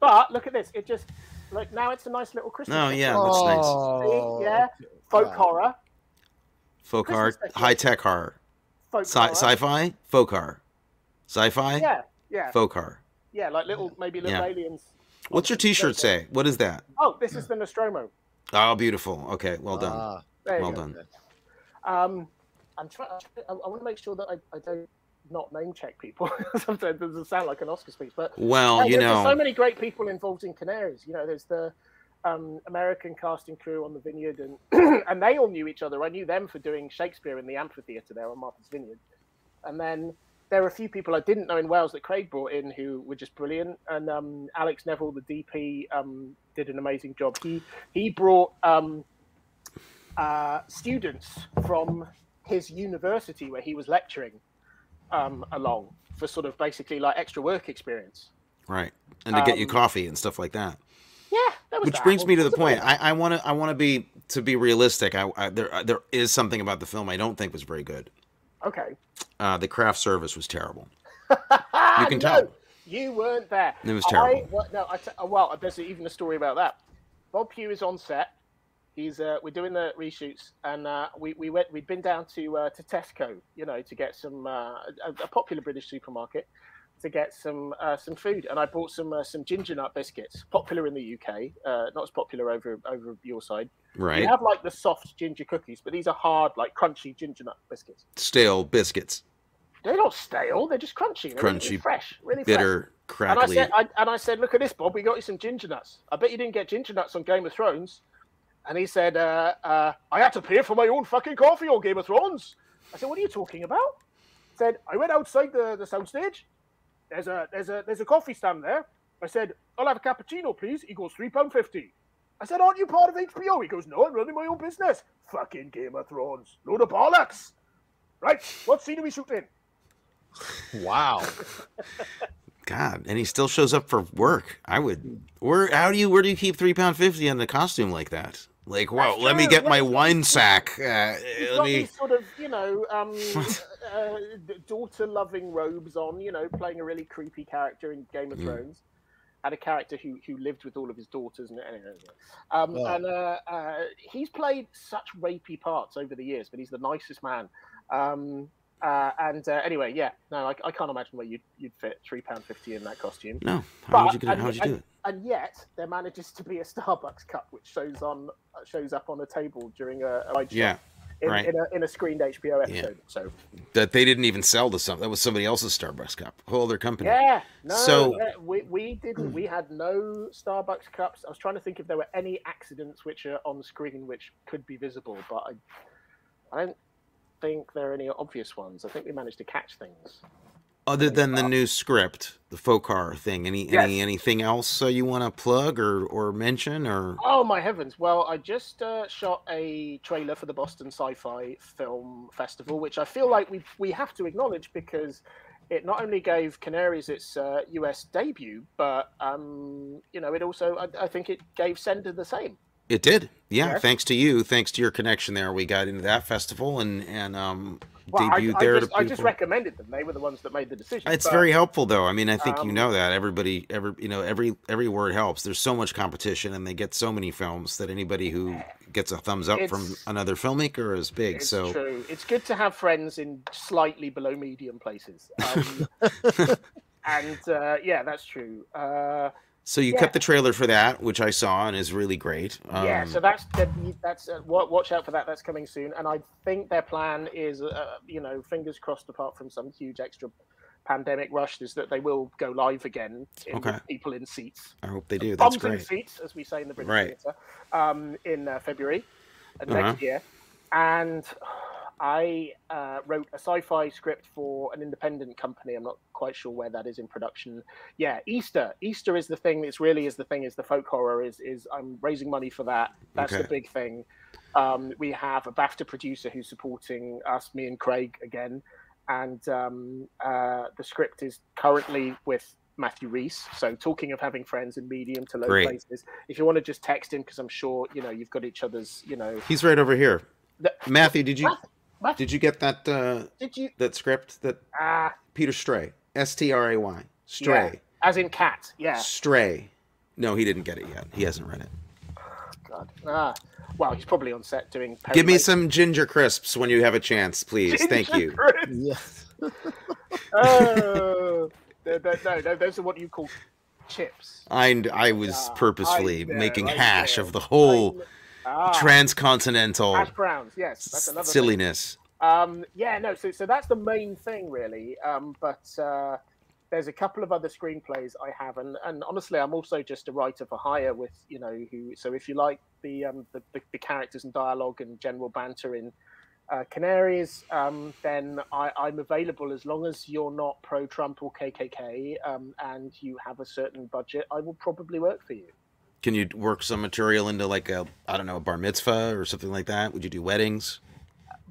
But look at this. It just like now it's a nice little Christmas. Oh picture. yeah, that's nice. Oh, See? Yeah. Folk Wow. horror. Folk Christmas horror, decoration. high tech horror, Folk Sci- horror. sci-fi, folk horror, sci-fi, Yeah. Yeah. folk horror. Yeah. Like little maybe little Yeah. aliens. What's your T-shirt say? What is that? Oh, this is the Nostromo. Oh, beautiful. Okay, well done. Ah, well go. done. Um, I'm trying. I, I want to make sure that I, I don't not name check people. <laughs> Sometimes it doesn't sound like an Oscar speech, but Well, Hey, you know, there's so many great people involved in Canaries. You know, there's the um, American casting crew on the Vineyard, and <clears throat> and they all knew each other. I knew them for doing Shakespeare in the amphitheatre there on Martha's Vineyard, and then there were a few people I didn't know in Wales that Craig brought in who were just brilliant. And um, Alex Neville, the DP, um, did an amazing job. He he brought um, uh, students from his university where he was lecturing um, along for sort of basically like extra work experience. right, and to get you um, coffee and stuff like that. Yeah, that was Which that. brings me to the point. I want to I want to be to be realistic. I, I there uh, there is something about the film I don't think was very good. Okay. Uh, the craft service was terrible. <laughs> you can tell. You weren't there. It was I, terrible. well, no, I t- oh, well, there's even a story about that. Bob Pugh is on set. He's uh, we're doing the reshoots, and uh, we we went we'd been down to uh, to Tesco, you know, to get some uh, a, a popular British supermarket to get some uh, some food, and I bought some uh, some ginger nut biscuits, popular in the UK, uh, not as popular over over your side. Right, We have like the soft ginger cookies, but these are hard, like crunchy ginger nut biscuits. stale biscuits. they're not stale. They're just crunchy. They're really Crunchy, fresh, really fresh. Bitter, And I said, I, and I said, look at this, Bob. We got you some ginger nuts. I bet you didn't get ginger nuts on Game of Thrones. And he said, uh, uh, I had to pay for my own fucking coffee on Game of Thrones. I said, what are you talking about? He said, I went outside the, the soundstage. There's a there's a there's a coffee stand there. I said, I'll have a cappuccino, please. He goes three pound fifty. I said, aren't you part of HBO? He goes, no, I'm running my own business. Fucking Game of Thrones. Load of bollocks. Right, what scene are we shooting? Wow. <laughs> God, and he still shows up for work. I would. Where? How do you? Where do you keep three pound fifty on a costume like that? Like, That's let me get my wine sack. Uh, He's let got me. these sort of, you know, um, <laughs> uh, daughter-loving robes on. You know, playing a really creepy character in Game of Mm. Thrones. Had a character who who lived with all of his daughters, and anyway, um, Oh. and uh, uh, he's played such rapey parts over the years, but he's the nicest man. Um, uh, and uh, anyway, yeah, no, I, I can't imagine where you'd you'd fit three pound fifty in that costume. No, how But- would you? And- how would you and- do it? And yet, there manages to be a Starbucks cup which shows on shows up on a table during a, a Yeah, in, right. in, a, in a screened HBO Yeah. episode. So that they didn't even sell to some. That was somebody else's Starbucks cup. Whole other company. yeah, no, So- yeah, we, we didn't. We had no Starbucks cups. I was trying to think if there were any accidents which are on screen which could be visible, but I, I don't think there are any obvious ones. I think we managed to catch things. Other than the new script, the folk horror thing, any any anything else uh, you want to plug or or mention or? Oh my heavens! Well, I just uh, shot a trailer for the Boston Sci-Fi Film Festival, which I feel like we we have to acknowledge because it not only gave Canaries its uh, US debut, but um, you know, it also I, I think it gave Sender the same. It did, yeah. Yeah. Thanks to you, thanks to your connection there, we got into that festival and and um Well, I, debuted I, there just, I just recommended them. They were the ones that made the decision. It's but- very helpful, though. I mean, I think you um, know that everybody, every you know, every every word helps. There's so much competition, and they get so many films that anybody who gets a thumbs up from another filmmaker is big. It's so true. It's good to have friends in slightly below medium places. Um, <laughs> and uh, yeah, that's true. Uh, so you Yeah. kept the trailer for that, which I saw and is really great. Um, yeah, so that's that's uh, watch out for that. That's coming soon, and I think their plan is, uh, you know, fingers crossed. Apart from some huge extra pandemic rush, is that they will go live again in, Okay. people in seats, I hope they do. That's bums in seats, as we say in the British Right. theatre, um, in uh, February of Uh-huh. next year. And I uh, wrote a sci-fi script for an independent company. I'm not quite sure where that is in production. Yeah, Easter. Easter is the thing. It's really is the thing. Is the folk horror. Is is I'm raising money for that. That's the big thing. Um, we have a BAFTA producer who's supporting us, me and Craig again, and um, uh, the script is currently with Matthew Rhys. So talking of having friends in medium to low Great. places, if you want to just text him, because I'm sure you know you've got each other's. You know, He's right over here. the, Matthew, did you Matthew, did you get that uh, did you? that script that Ah, Peter Stray, S T R A Y, Stray, as in cat. Yeah. Stray. No, he didn't get it yet. He hasn't read it. God. Ah. Well, he's probably on set doing. Give me Perry some ginger crisps when you have a chance, please. Mason. Thank you. Yes. <laughs> oh, they're- they're- no, no, those are what you call chips. I I was purposefully I know, making I hash know, of the whole Ah, transcontinental hash browns. Yes, that's another thing. silliness. Um, yeah, no. So, so that's the main thing, really. Um, but uh, there's a couple of other screenplays I have, and, and honestly, I'm also just a writer for hire. With you know, who. So if you like the um, the, the, the characters and dialogue and general banter in uh, Canaries, um, then I, I'm available as long as you're not pro-Trump or KKK, um, and you have a certain budget. I will probably work for you. Can you work some material into like a I don't know a bar mitzvah or something like that? Would you do weddings?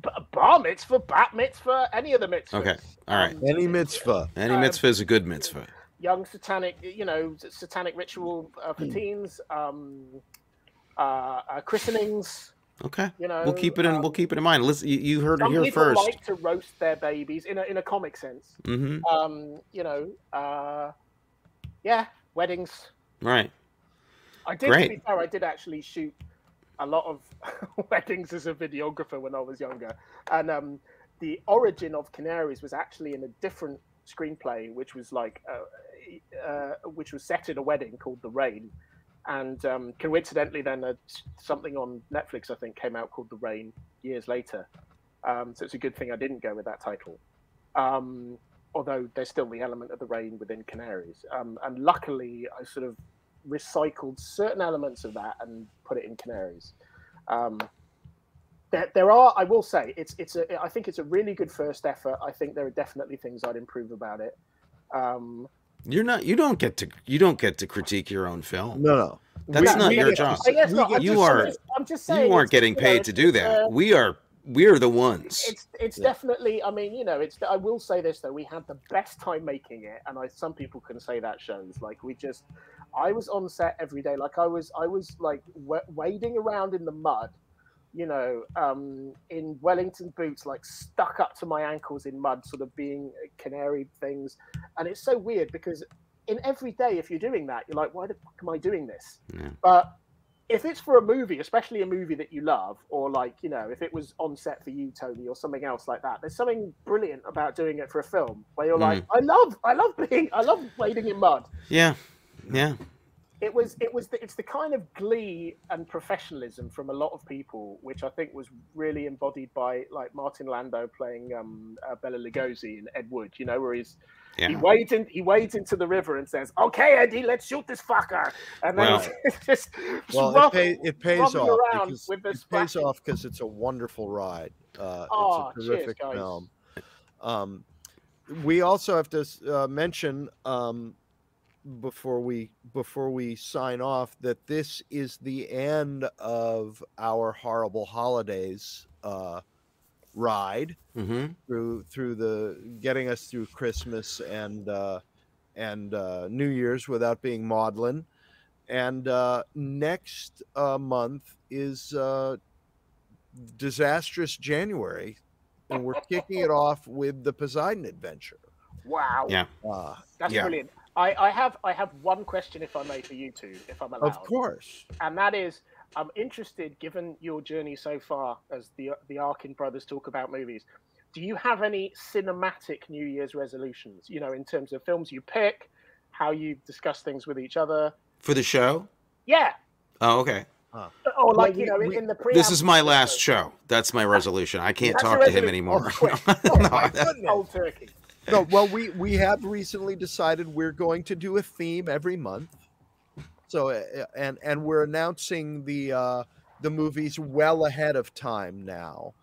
B- bar mitzvah, bat mitzvah, any of the mitzvahs. Okay, all right. Any mitzvah. Any Um, mitzvah is a good mitzvah. young satanic, you know, satanic ritual uh, Hmm. for teens, um, uh, uh, christenings. Okay, You know, we'll keep it in. um, we'll keep it in mind. Listen, you, you heard it Some here people first. like to roast their babies in a in a comic sense. Mm-hmm. Um, you know, uh, yeah, weddings. Right. I did. To be fair, I did actually shoot a lot of <laughs> weddings as a videographer when I was younger, and um, the origin of Canaries was actually in a different screenplay, which was like, uh, uh, which was set in a wedding called The Rain, and um, coincidentally, then uh, something on Netflix I think came out called The Rain years later. Um, so it's a good thing I didn't go with that title. Um, although there's still the element of the rain within Canaries. Um, and luckily, I sort of recycled certain elements of that and put it in Canaries. Um, there, there are, I will say, it's it's a. I think it's a really good first effort. I think there are definitely things I'd improve about it. Um, You're not. You don't get to. You don't get to critique your own film. No, no. That's We- not we your job. I guess we not. get- I'm You just- are- I'm just, I'm just saying. You aren't it's, getting you know, paid to do that. uh, We are. We're the ones. it's it's Yeah. definitely i mean you know it's i will say this though we had the best time making it and i some people can say that shows like we just i was on set every day like i was i was like wa- wading around in the mud you know um in wellington boots like stuck up to my ankles in mud sort of being canary things and it's so weird because in every day if you're doing that you're like why the fuck am i doing this Yeah. but if it's for a movie, especially a movie that you love, or like you know, if it was on set for you, Tony, or something else like that, there's something brilliant about doing it for a film where you're like, I love, I love being, I love wading in mud. Yeah. Yeah. It was, it was, the, it's the kind of glee and professionalism from a lot of people, which I think was really embodied by like Martin Landau playing um, uh, Bela Lugosi in Ed Wood. You know, where he's he Yeah. wades in, he wades into the river and says, "Okay, Eddie, let's shoot this fucker," and then Well- <laughs> just, just Well, rough- it, pay, it pays off because with the it pays splashing. off because it's a wonderful ride. Uh, Aw, it's a cheers, terrific guys. film. Um, we also have to uh, mention um, before we before we sign off that this is the end of our horrible holidays uh, ride Mm-hmm. through through the getting us through Christmas and uh, and uh, New Year's without being maudlin. And uh, next uh, month is uh, disastrous January, and we're kicking it <laughs> off with the Poseidon Adventure. Wow, Yeah. Uh, that's Yeah. brilliant. I, I have I have one question, if I may, for you two, if I'm allowed. of course, and that is I'm interested, given your journey so far, as the the Arkin brothers talk about movies. Do you have any cinematic New Year's resolutions? You know, in terms of films you pick, how you discuss things with each other. For the show. Yeah, Oh, okay. or like we- you know, in, we- in the pre. This is my last show. That's my resolution. I can't That's talk to him anymore. Oh, quick. <laughs> No, oh, my that- goodness. Cold turkey. No, well, we we have recently decided we're going to do a theme every month. So, uh, and and we're announcing the uh, the movies well ahead of time now.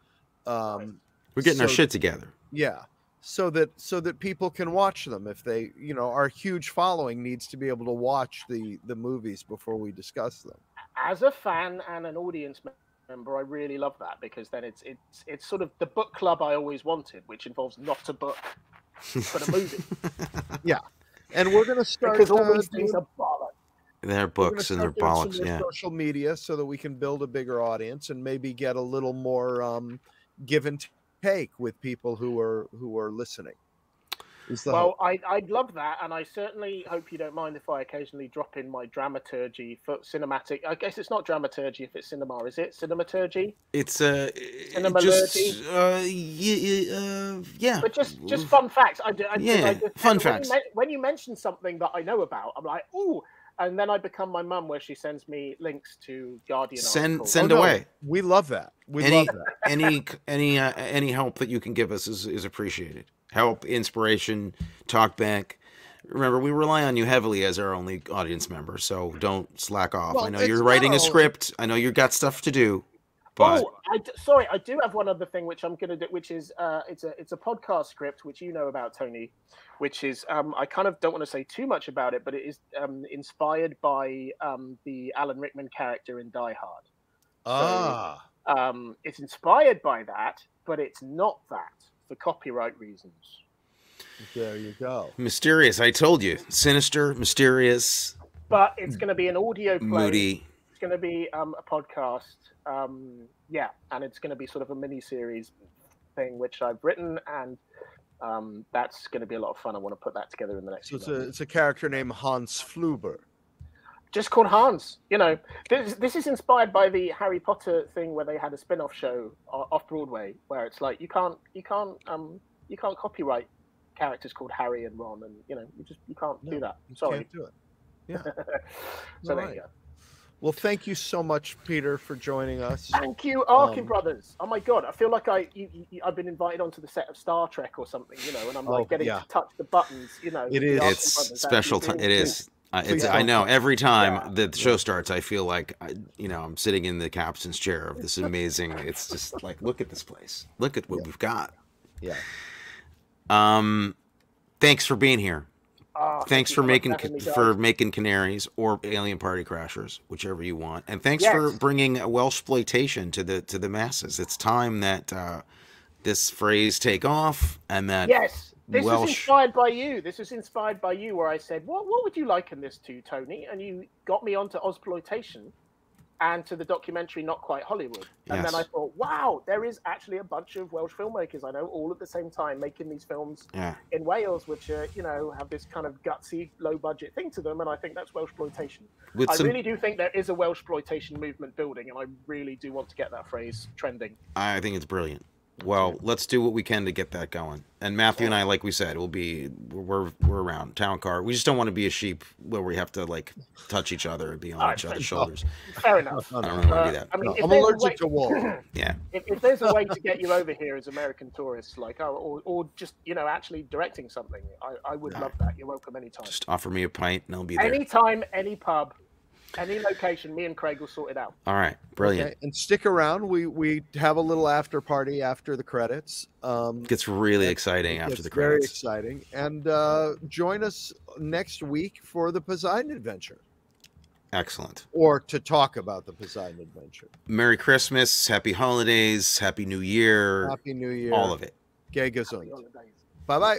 Um, We're getting our shit together. yeah, so that so that people can watch them if they, you know, our huge following needs to be able to watch the the movies before we discuss them. As a fan and an audience member, I really love that because then it's it's it's sort of the book club I always wanted, which involves not a book but a <laughs> movie. Yeah, and we're going to start because all uh, these things are bollocks. Their we're books and their start doing some bollocks. Yeah. social media so that we can build a bigger audience and maybe get a little more um, give and take with people who are who are listening. Is the Well. I, I'd love that, and I certainly hope you don't mind if I occasionally drop in my dramaturgy for cinematic. I guess it's not dramaturgy if it's cinema, is it? Cinematurgy, It's uh, it Cinema just uh, yeah, uh, yeah. but just just fun facts. I do. I, 'cause Yeah, I just, fun when facts. You men- when you mention something that I know about, I'm like, ooh, and then I become my mum, where she sends me links to Guardian. Send articles. send Oh, no, away. We love that. We Any love that. any any uh, any help that you can give us is is appreciated. Help, inspiration, talk back. Remember, we rely on you heavily as our only audience member, so don't slack off. Well, I know you're not writing a script. I know you've got stuff to do, but oh, I d- sorry, I do have one other thing which I'm gonna do, which is uh, it's a it's a podcast script which you know about Tony, which is um, I kind of don't want to say too much about it, but it is um, inspired by um, the Alan Rickman character in Die Hard. Ah, Um, it's inspired by that, but it's not that for copyright reasons. there you go. mysterious. I told you, sinister, mysterious, But it's going to be an audio play. moody. It's going to be um, a podcast. Um, yeah, and it's going to be sort of a mini series thing which I've written, and um, that's going to be a lot of fun. I want to put that together in the next. So it's a it's a character named Hans Fluber. Just called Hans. You know, this, this is inspired by the Harry Potter thing where they had a spin-off show off Broadway, where it's like you can't you can't um you can't copyright characters called Harry and Ron, and you know you just you can't No, do that. You Sorry. can't do it. Yeah. <laughs> so there you go. Well, thank you so much, Peter, for joining us. Thank you, Arkin Um, Brothers. Oh my god, I feel like I you, you, I've been invited onto the set of Star Trek or something, you know, and I'm like Oh, getting yeah. to touch the buttons, you know. It with the is. Arkin It's special time. really It cool. is. Uh, it's, I know every time Yeah. that the show starts, I feel like I, you know I'm sitting in the captain's chair of this amazing. It's just like look at this place. Look at what we've got. Yeah. Um, thanks for being here. Thank thanks for making for making canaries or alien party crashers, whichever you want. And thanks Yes. for bringing Welsh exploitation to the to the masses. It's time that uh, this phrase take off and that Yes, this was Welsh- inspired by you. This was inspired by you, where I said, "What what would you liken this to, Tony?" And you got me onto Ozploitation and to the documentary Not Quite Hollywood. And Yes. then I thought, "Wow, there is actually a bunch of Welsh filmmakers I know all at the same time making these films yeah. in Wales, which uh, you know have this kind of gutsy, low budget thing to them." And I think that's Welsh exploitation. I some, really do think there is a Welsh exploitation movement building, and I really do want to get that phrase trending. I think it's brilliant. Well, let's do what we can to get that going. And Matthew and I, like we said, will be we're we're around town car. We just don't want to be a sheep where we have to like touch each other and be on each other's shoulders. Fair enough. I don't really want to do that. I mean, no. i'm allergic way- to wool. <laughs> Yeah. if, if there's a way to get you over here as American tourists, like oh, or, or just you know actually directing something, I, I would love that. You're welcome anytime. Just offer me a pint and I'll be there. Anytime, any pub, any location. Me and Craig will sort it out. All right. Brilliant. Okay, And stick around. We we have a little after party after the credits. Um, It gets really exciting after the credits. very exciting. And uh, join us next week for the Poseidon Adventure, Excellent. or to talk about the Poseidon Adventure. Merry Christmas, Happy Holidays, Happy New Year, Happy New Year. all of it. Gay Happy gesund. Bye bye.